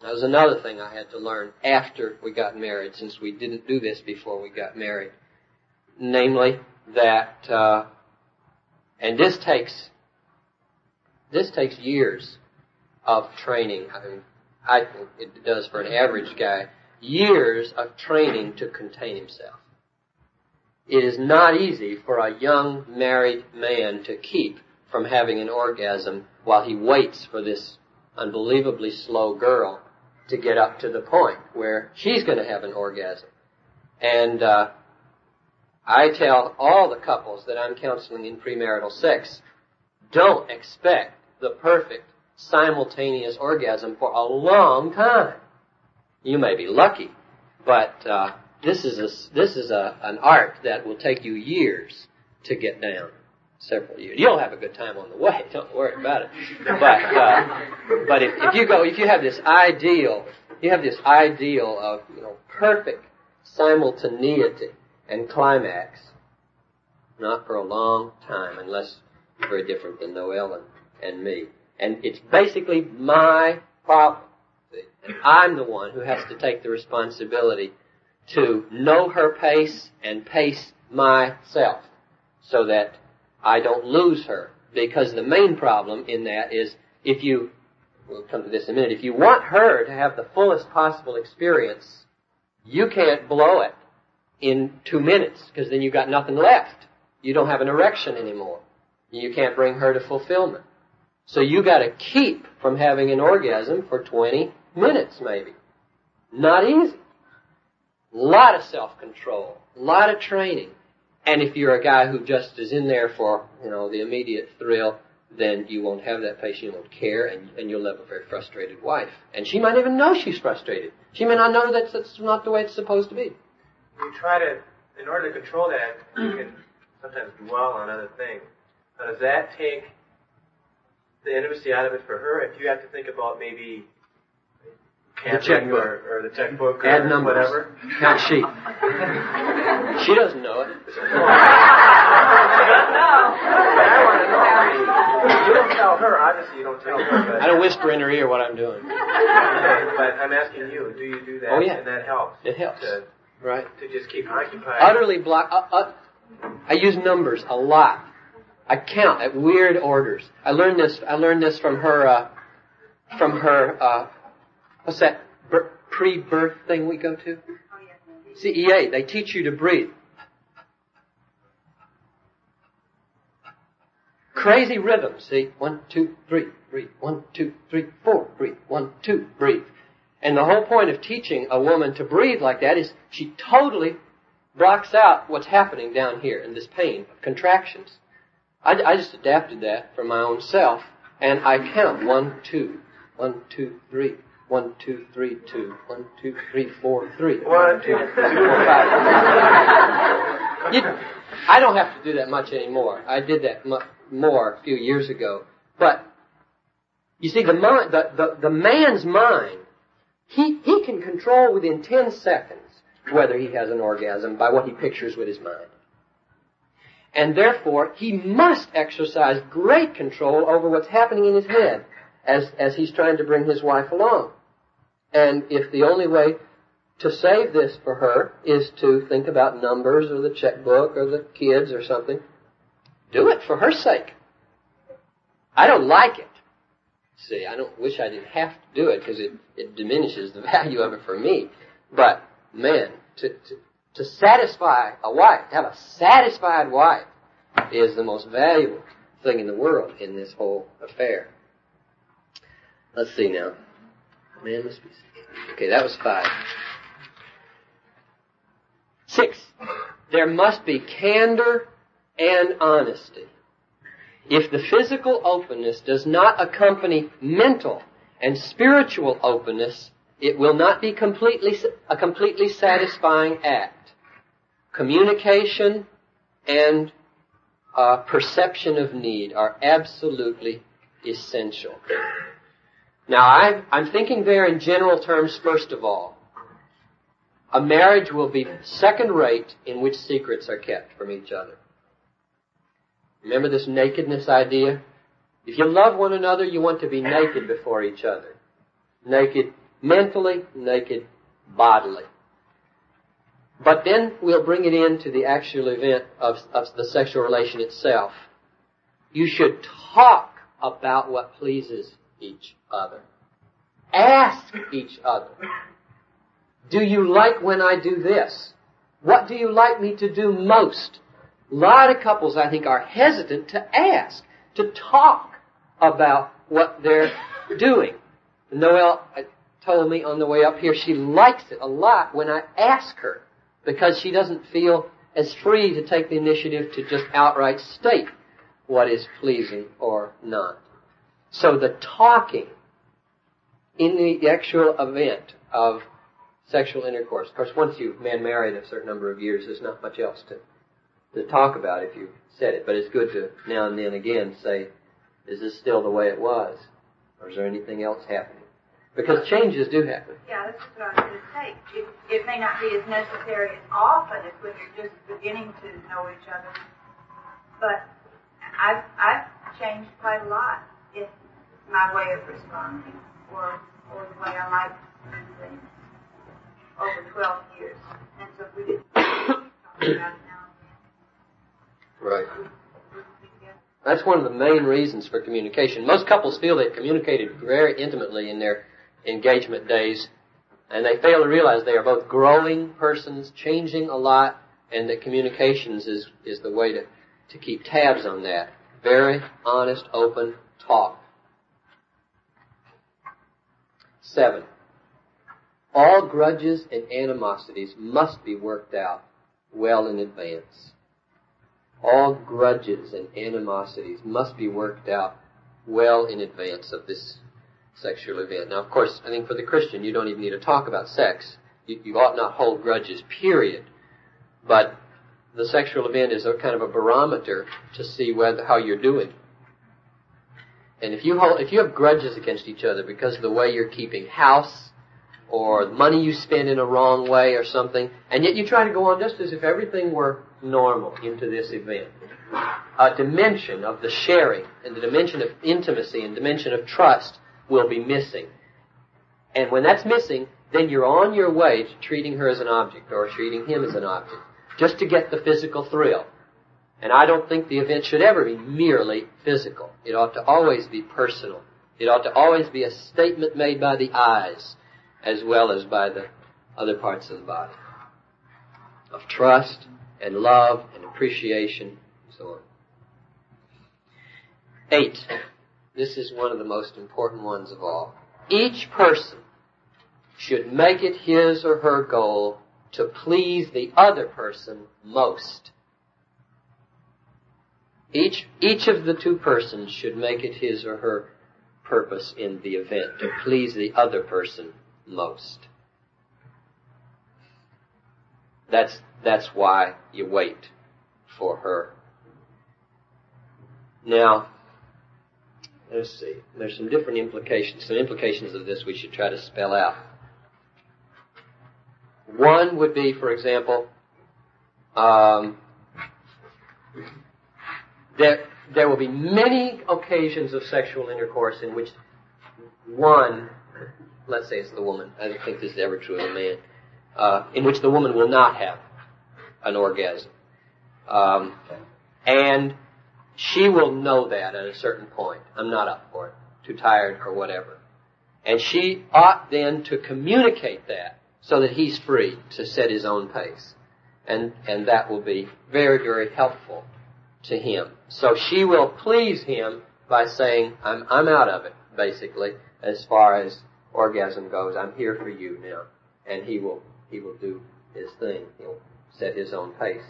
That was another thing I had to learn after we got married, since we didn't do this before we got married. Namely, that uh, and this takes this takes years of training. I mean, I think it does for an average guy. Years of training to contain himself. It is not easy for a young married man to keep from having an orgasm while he waits for this unbelievably slow girl to get up to the point where she's going to have an orgasm. And uh, I tell all the couples that I'm counseling in premarital sex, don't expect the perfect simultaneous orgasm for a long time. You may be lucky, but uh, this is a, this is a, an art that will take you years to get down. Several years. You'll have a good time on the way. [laughs] Don't worry about it. But uh, but if, if you go, if you have this ideal, you have this ideal of you know perfect simultaneity and climax, not for a long time, unless very different than Noel and, and me. And it's basically my problem. I'm the one who has to take the responsibility to know her pace and pace myself so that I don't lose her. Because the main problem in that is if you, we'll come to this in a minute, if you want her to have the fullest possible experience, you can't blow it in two minutes because then you've got nothing left. You don't have an erection anymore. You can't bring her to fulfillment. So you got to keep from having an orgasm for 20 minutes maybe. Not easy. Lot of self-control, lot of training. And if you're a guy who just is in there for, you know, the immediate thrill, then you won't have that patience, you won't care, and, and you'll have a very frustrated wife. And she might even know she's frustrated. She may not know that that's not the way it's supposed to be you try to, in order to control that, you can sometimes dwell on other things. Now, does that take the intimacy out of it for her? If you have to think about maybe the checkbook or, or the checkbook Add or numbers. whatever. Count sheet. [laughs] she doesn't know it. You don't tell her, obviously you don't tell her. But, I don't whisper in her ear what I'm doing. but I'm asking you, do you do that? Oh, yeah. And that helps. It helps. To, Right. to just keep occupied. Utterly block. Uh, uh, I use numbers a lot. I count at weird orders. I learned this. I learned this from her. Uh, from her. What's that pre-birth thing we go to? Oh, CEA. They teach you to breathe. Crazy rhythm. See, one, two, three, breathe. One, two, three, four, breathe. One, two, breathe. And the whole point of teaching a woman to breathe like that is she totally blocks out what's happening down here in this pain of contractions. I, I just adapted that for my own self, and I count one, two, one, two, three, One, two, three, two. One, two, three, four, three. One, two, three, four, five. You, I don't have to do that much anymore. I did that mu- more a few years ago. But you see, the mind, the, the, the man's mind, he, he can control within 10 seconds whether he has an orgasm by what he pictures with his mind. And therefore, he must exercise great control over what's happening in his head as, as he's trying to bring his wife along. And if the only way to save this for her is to think about numbers or the checkbook or the kids or something, do it for her sake. I don't like it. See, I don't wish I didn't have to do it because it, it diminishes the [laughs] value of it for me. But man, to, to to satisfy a wife, to have a satisfied wife, is the most valuable thing in the world in this whole affair. Let's see now. Man must be Okay, that was five. Six. There must be candor and honesty. If the physical openness does not accompany mental and spiritual openness, it will not be completely, a completely satisfying act. Communication and uh, perception of need are absolutely essential. Now, i I'm thinking there in general terms, first of all. A marriage will be second rate in which secrets are kept from each other. Remember this nakedness idea? If you love one another, you want to be naked before each other. Naked mentally, naked bodily. But then we'll bring it into the actual event of, of the sexual relation itself. You should talk about what pleases each other. Ask each other. Do you like when I do this? What do you like me to do most? A lot of couples, I think, are hesitant to ask, to talk about what they're [laughs] doing. Noel uh, told me on the way up here she likes it a lot when I ask her because she doesn't feel as free to take the initiative to just outright state what is pleasing or not. So the talking in the actual event of sexual intercourse, of course, once you've been married a certain number of years, there's not much else to, to talk about if you've said it, but it's good to now and then again say, is this still the way it was? Or is there anything else happening? Because changes do happen. Yeah, that's what I was going to say. It, it may not be as necessary as often as when you're just beginning to know each other. But I've, I've changed quite a lot my way of responding or, or the way I like to do things over 12 years. And so we didn't talk about it now Right. That's one of the main reasons for communication. Most couples feel they've communicated very intimately in their engagement days, and they fail to realize they are both growing persons, changing a lot, and that communications is, is the way to, to keep tabs on that. Very honest, open talk. Seven. All grudges and animosities must be worked out well in advance. All grudges and animosities must be worked out well in advance of this sexual event. Now, of course, I think for the Christian, you don't even need to talk about sex. You, you ought not hold grudges, period. But the sexual event is a kind of a barometer to see whether how you're doing. And if you hold, if you have grudges against each other because of the way you're keeping house, or the money you spend in a wrong way, or something, and yet you try to go on just as if everything were normal into this event, a dimension of the sharing and the dimension of intimacy and dimension of trust will be missing. And when that's missing, then you're on your way to treating her as an object or treating him as an object, just to get the physical thrill. And I don't think the event should ever be merely physical. It ought to always be personal. It ought to always be a statement made by the eyes as well as by the other parts of the body. Of trust and love and appreciation and so on. Eight. This is one of the most important ones of all. Each person should make it his or her goal to please the other person most. Each, each of the two persons should make it his or her purpose in the event, to please the other person most. That's, that's why you wait for her. Now, let's see. There's some different implications. Some implications of this we should try to spell out. One would be, for example, um, there, there will be many occasions of sexual intercourse in which one, let's say it's the woman, I don't think this is ever true of a man, uh, in which the woman will not have an orgasm. Um, and she will know that at a certain point. I'm not up for it, too tired or whatever. And she ought then to communicate that so that he's free to set his own pace. And, and that will be very, very helpful to him. So she will please him by saying, I'm, I'm out of it, basically, as far as orgasm goes. I'm here for you now. And he will, he will do his thing. He'll set his own pace.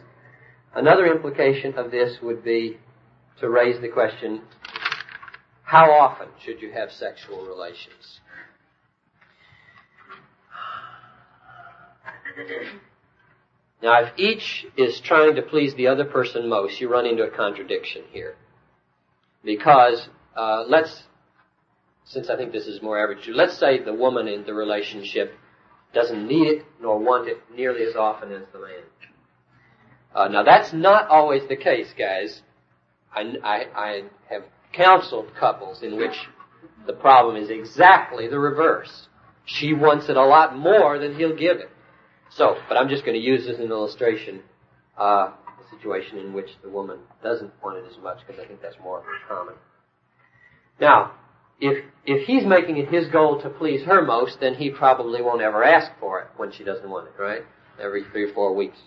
Another implication of this would be to raise the question, how often should you have sexual relations? Now, if each is trying to please the other person most, you run into a contradiction here. Because, uh, let's, since I think this is more average, let's say the woman in the relationship doesn't need it nor want it nearly as often as the man. Uh, now, that's not always the case, guys. I, I, I have counseled couples in which the problem is exactly the reverse. She wants it a lot more than he'll give it. So, but I'm just going to use as an illustration, uh, a situation in which the woman doesn't want it as much because I think that's more common. Now, if if he's making it his goal to please her most, then he probably won't ever ask for it when she doesn't want it, right? Every three or four weeks.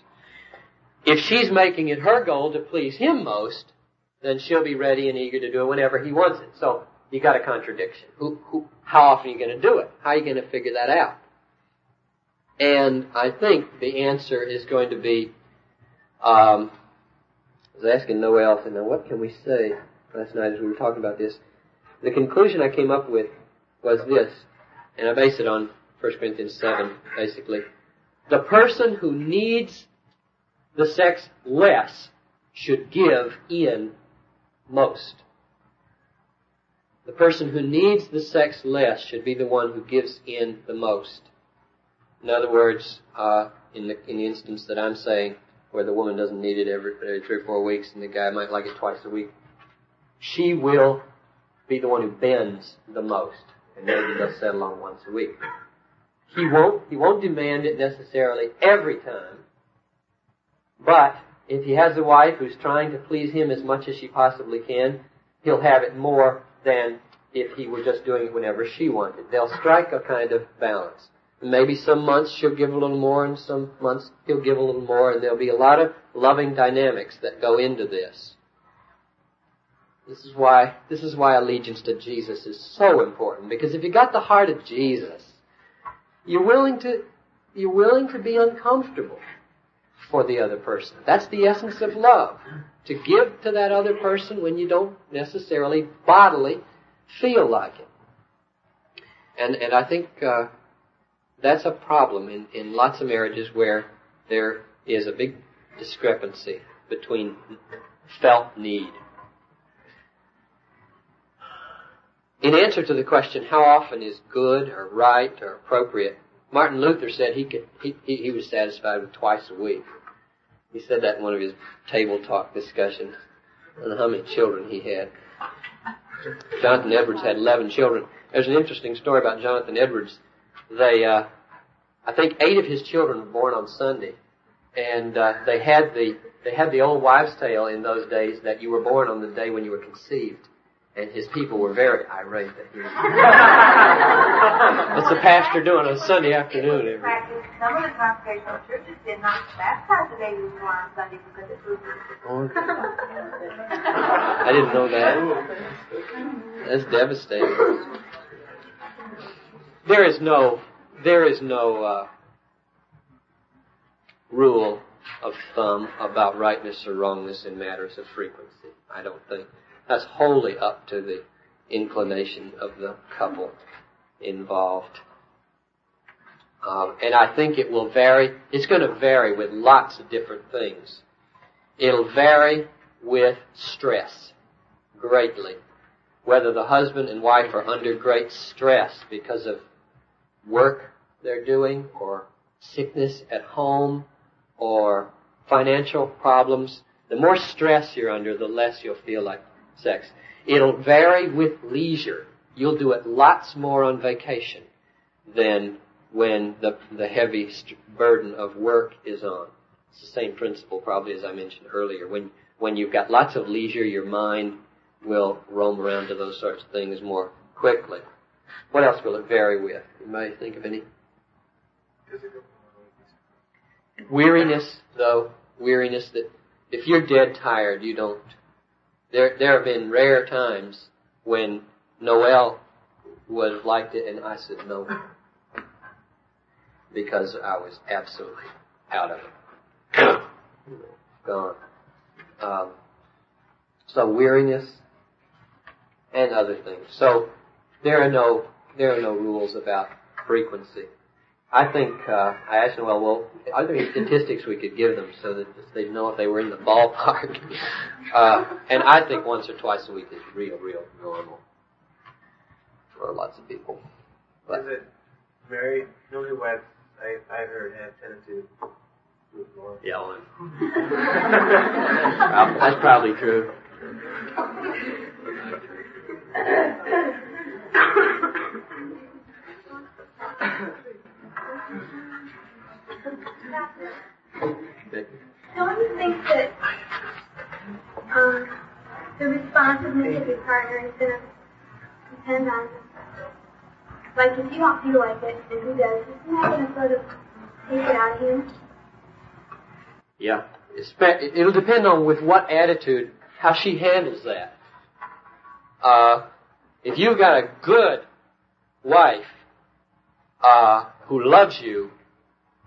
If she's making it her goal to please him most, then she'll be ready and eager to do it whenever he wants it. So you got a contradiction. Who, who, how often are you going to do it? How are you going to figure that out? And I think the answer is going to be, um, I was asking Noel, and now what can we say last night as we were talking about this? The conclusion I came up with was this, and I base it on 1 Corinthians 7, basically. The person who needs the sex less should give in most. The person who needs the sex less should be the one who gives in the most. In other words, uh, in the in the instance that I'm saying, where the woman doesn't need it every, every three or four weeks, and the guy might like it twice a week, she will be the one who bends the most, and maybe they'll settle on once a week. He won't he won't demand it necessarily every time, but if he has a wife who's trying to please him as much as she possibly can, he'll have it more than if he were just doing it whenever she wanted. They'll strike a kind of balance. Maybe some months she'll give a little more and some months he'll give a little more and there'll be a lot of loving dynamics that go into this. This is why, this is why allegiance to Jesus is so important because if you got the heart of Jesus, you're willing to, you're willing to be uncomfortable for the other person. That's the essence of love. To give to that other person when you don't necessarily bodily feel like it. And, and I think, uh, that's a problem in, in lots of marriages where there is a big discrepancy between felt need. In answer to the question, how often is good or right or appropriate, Martin Luther said he could, he, he, was satisfied with twice a week. He said that in one of his table talk discussions. Know how many children he had. Jonathan Edwards had 11 children. There's an interesting story about Jonathan Edwards they, uh, I think eight of his children were born on Sunday, and uh, they had the they had the old wives' tale in those days that you were born on the day when you were conceived, and his people were very irate to hear. What's the pastor doing on Sunday afternoon? Every Some of the congregational churches did not baptize the babies born on Sunday because it was. I didn't know that. [laughs] That's devastating. There is no, there is no uh, rule of thumb about rightness or wrongness in matters of frequency. I don't think that's wholly up to the inclination of the couple involved. Um, and I think it will vary. It's going to vary with lots of different things. It'll vary with stress greatly. Whether the husband and wife are under great stress because of work they're doing, or sickness at home, or financial problems, the more stress you're under, the less you'll feel like sex. It'll vary with leisure. You'll do it lots more on vacation than when the, the heavy burden of work is on. It's the same principle probably as I mentioned earlier. When, when you've got lots of leisure, your mind will roam around to those sorts of things more quickly. What else will it vary with? You might think of any? Weariness, though, weariness that if you're dead tired, you don't. There, there have been rare times when Noel would have liked it and I said no. Because I was absolutely out of it. [coughs] Gone. Um, so weariness and other things. So there are no, there are no rules about frequency. I think uh, I asked Noel, well, are there any statistics we could give them so that they'd know if they were in the ballpark? [laughs] uh, and I think once or twice a week is real, real normal for lots of people. But is it very newlyweds? I I heard have tendency to do it more. Yeah, well, [laughs] that's probably true. [laughs] Don't you think that um, the responsiveness of your partner is going to depend on, like, if you don't feel like it, and who does, isn't that going to sort of take it out of him? Yeah. It'll depend on with what attitude, how she handles that. Uh, if you've got a good wife uh, who loves you,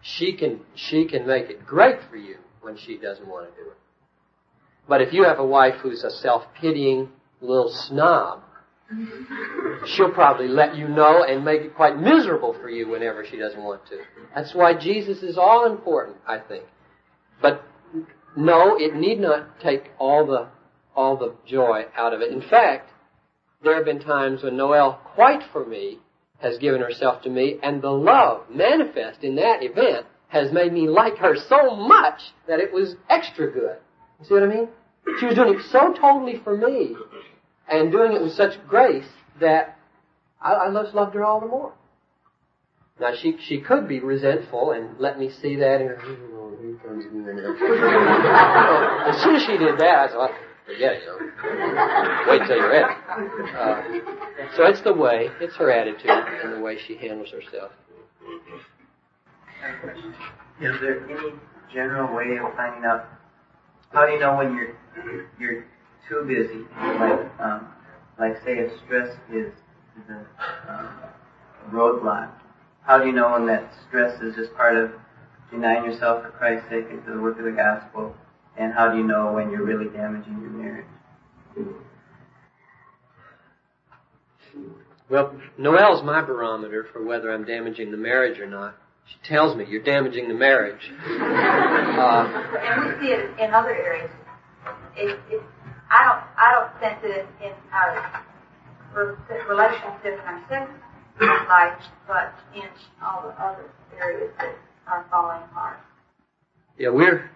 she can she can make it great for you when she doesn't want to do it. But if you have a wife who's a self-pitying little snob, she'll probably let you know and make it quite miserable for you whenever she doesn't want to. That's why Jesus is all important, I think. But no, it need not take all the all the joy out of it. In fact, there have been times when Noel, quite for me, has given herself to me, and the love manifest in that event has made me like her so much that it was extra good. You see what I mean? She was doing it so totally for me, and doing it with such grace that I, I just loved her all the more. Now she she could be resentful and let me see that and oh, here comes as soon as she did that, I thought, it. Wait till you're ready. Uh, so it's the way, it's her attitude and the way she handles herself. Is there any general way of finding out? How do you know when you're you're too busy? Like um, like say if stress is, a um, roadblock. How do you know when that stress is just part of denying yourself for Christ's sake and for the work of the gospel? And how do you know when you're really damaging your marriage? Well, Noel's my barometer for whether I'm damaging the marriage or not. She tells me you're damaging the marriage. [laughs] uh, and we see it in other areas. It, it, I don't, I don't sense it in our relationships and our sex life, but in all the other areas that are falling apart. Yeah, we're.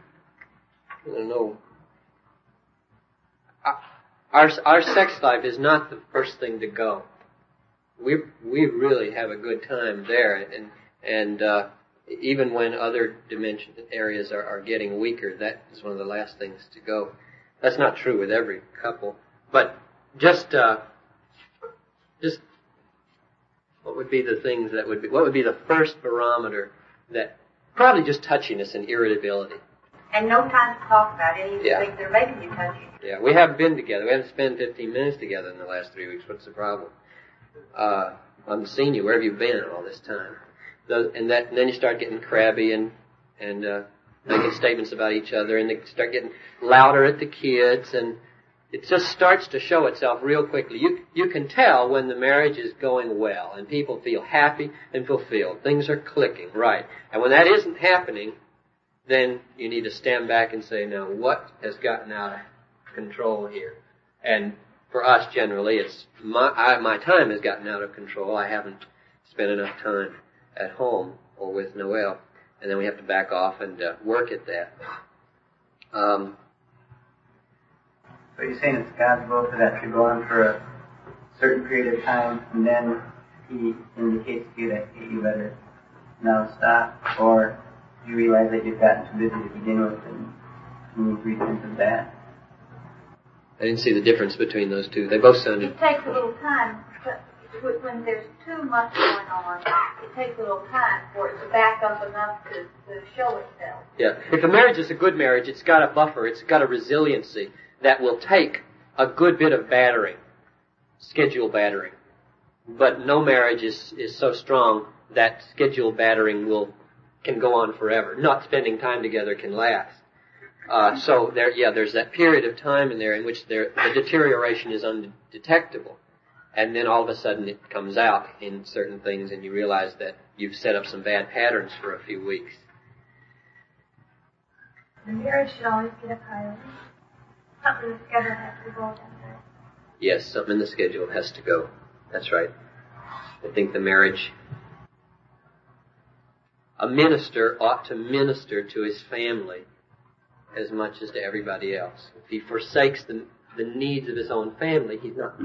I don't know. Our our sex life is not the first thing to go. We we really have a good time there, and and uh, even when other dimension areas are, are getting weaker, that is one of the last things to go. That's not true with every couple, but just uh, just what would be the things that would be what would be the first barometer that probably just touchiness and irritability. And no time to talk about of the yeah. things that are making you touchy. Yeah, we haven't been together. We haven't spent 15 minutes together in the last three weeks. What's the problem? Uh, I haven't seen you. Where have you been all this time? and that, and then you start getting crabby and and uh, making statements about each other, and they start getting louder at the kids, and it just starts to show itself real quickly. You, you can tell when the marriage is going well and people feel happy and fulfilled. Things are clicking, right. And when that isn't happening, then you need to stand back and say, now what has gotten out of control here? And for us generally, it's my, I, my time has gotten out of control. I haven't spent enough time at home or with Noel. And then we have to back off and uh, work at that. Um, So you're saying it's God's will for that to go on for a certain period of time, and then He indicates to you that hey, you better now stop, or you realize that you've gotten too busy to begin with, and you need to repent of that. I didn't see the difference between those two. They both sounded It takes a little time, but when there's too much going on, it takes a little time for it to back up enough to, to show itself. Yeah. If a marriage is a good marriage, it's got a buffer, it's got a resiliency that will take a good bit of battering, schedule battering. But no marriage is, is so strong that schedule battering will, can go on forever. Not spending time together can last. Uh, so there, yeah, there's that period of time in there in which there, the deterioration is undetectable. And then all of a sudden it comes out in certain things and you realize that you've set up some bad patterns for a few weeks. The marriage should always get a priority. Something that's scheduled has to go Yes, something in the schedule has to go. That's right. I think the marriage, a minister ought to minister to his family as much as to everybody else. If he forsakes the, the needs of his own family, he's not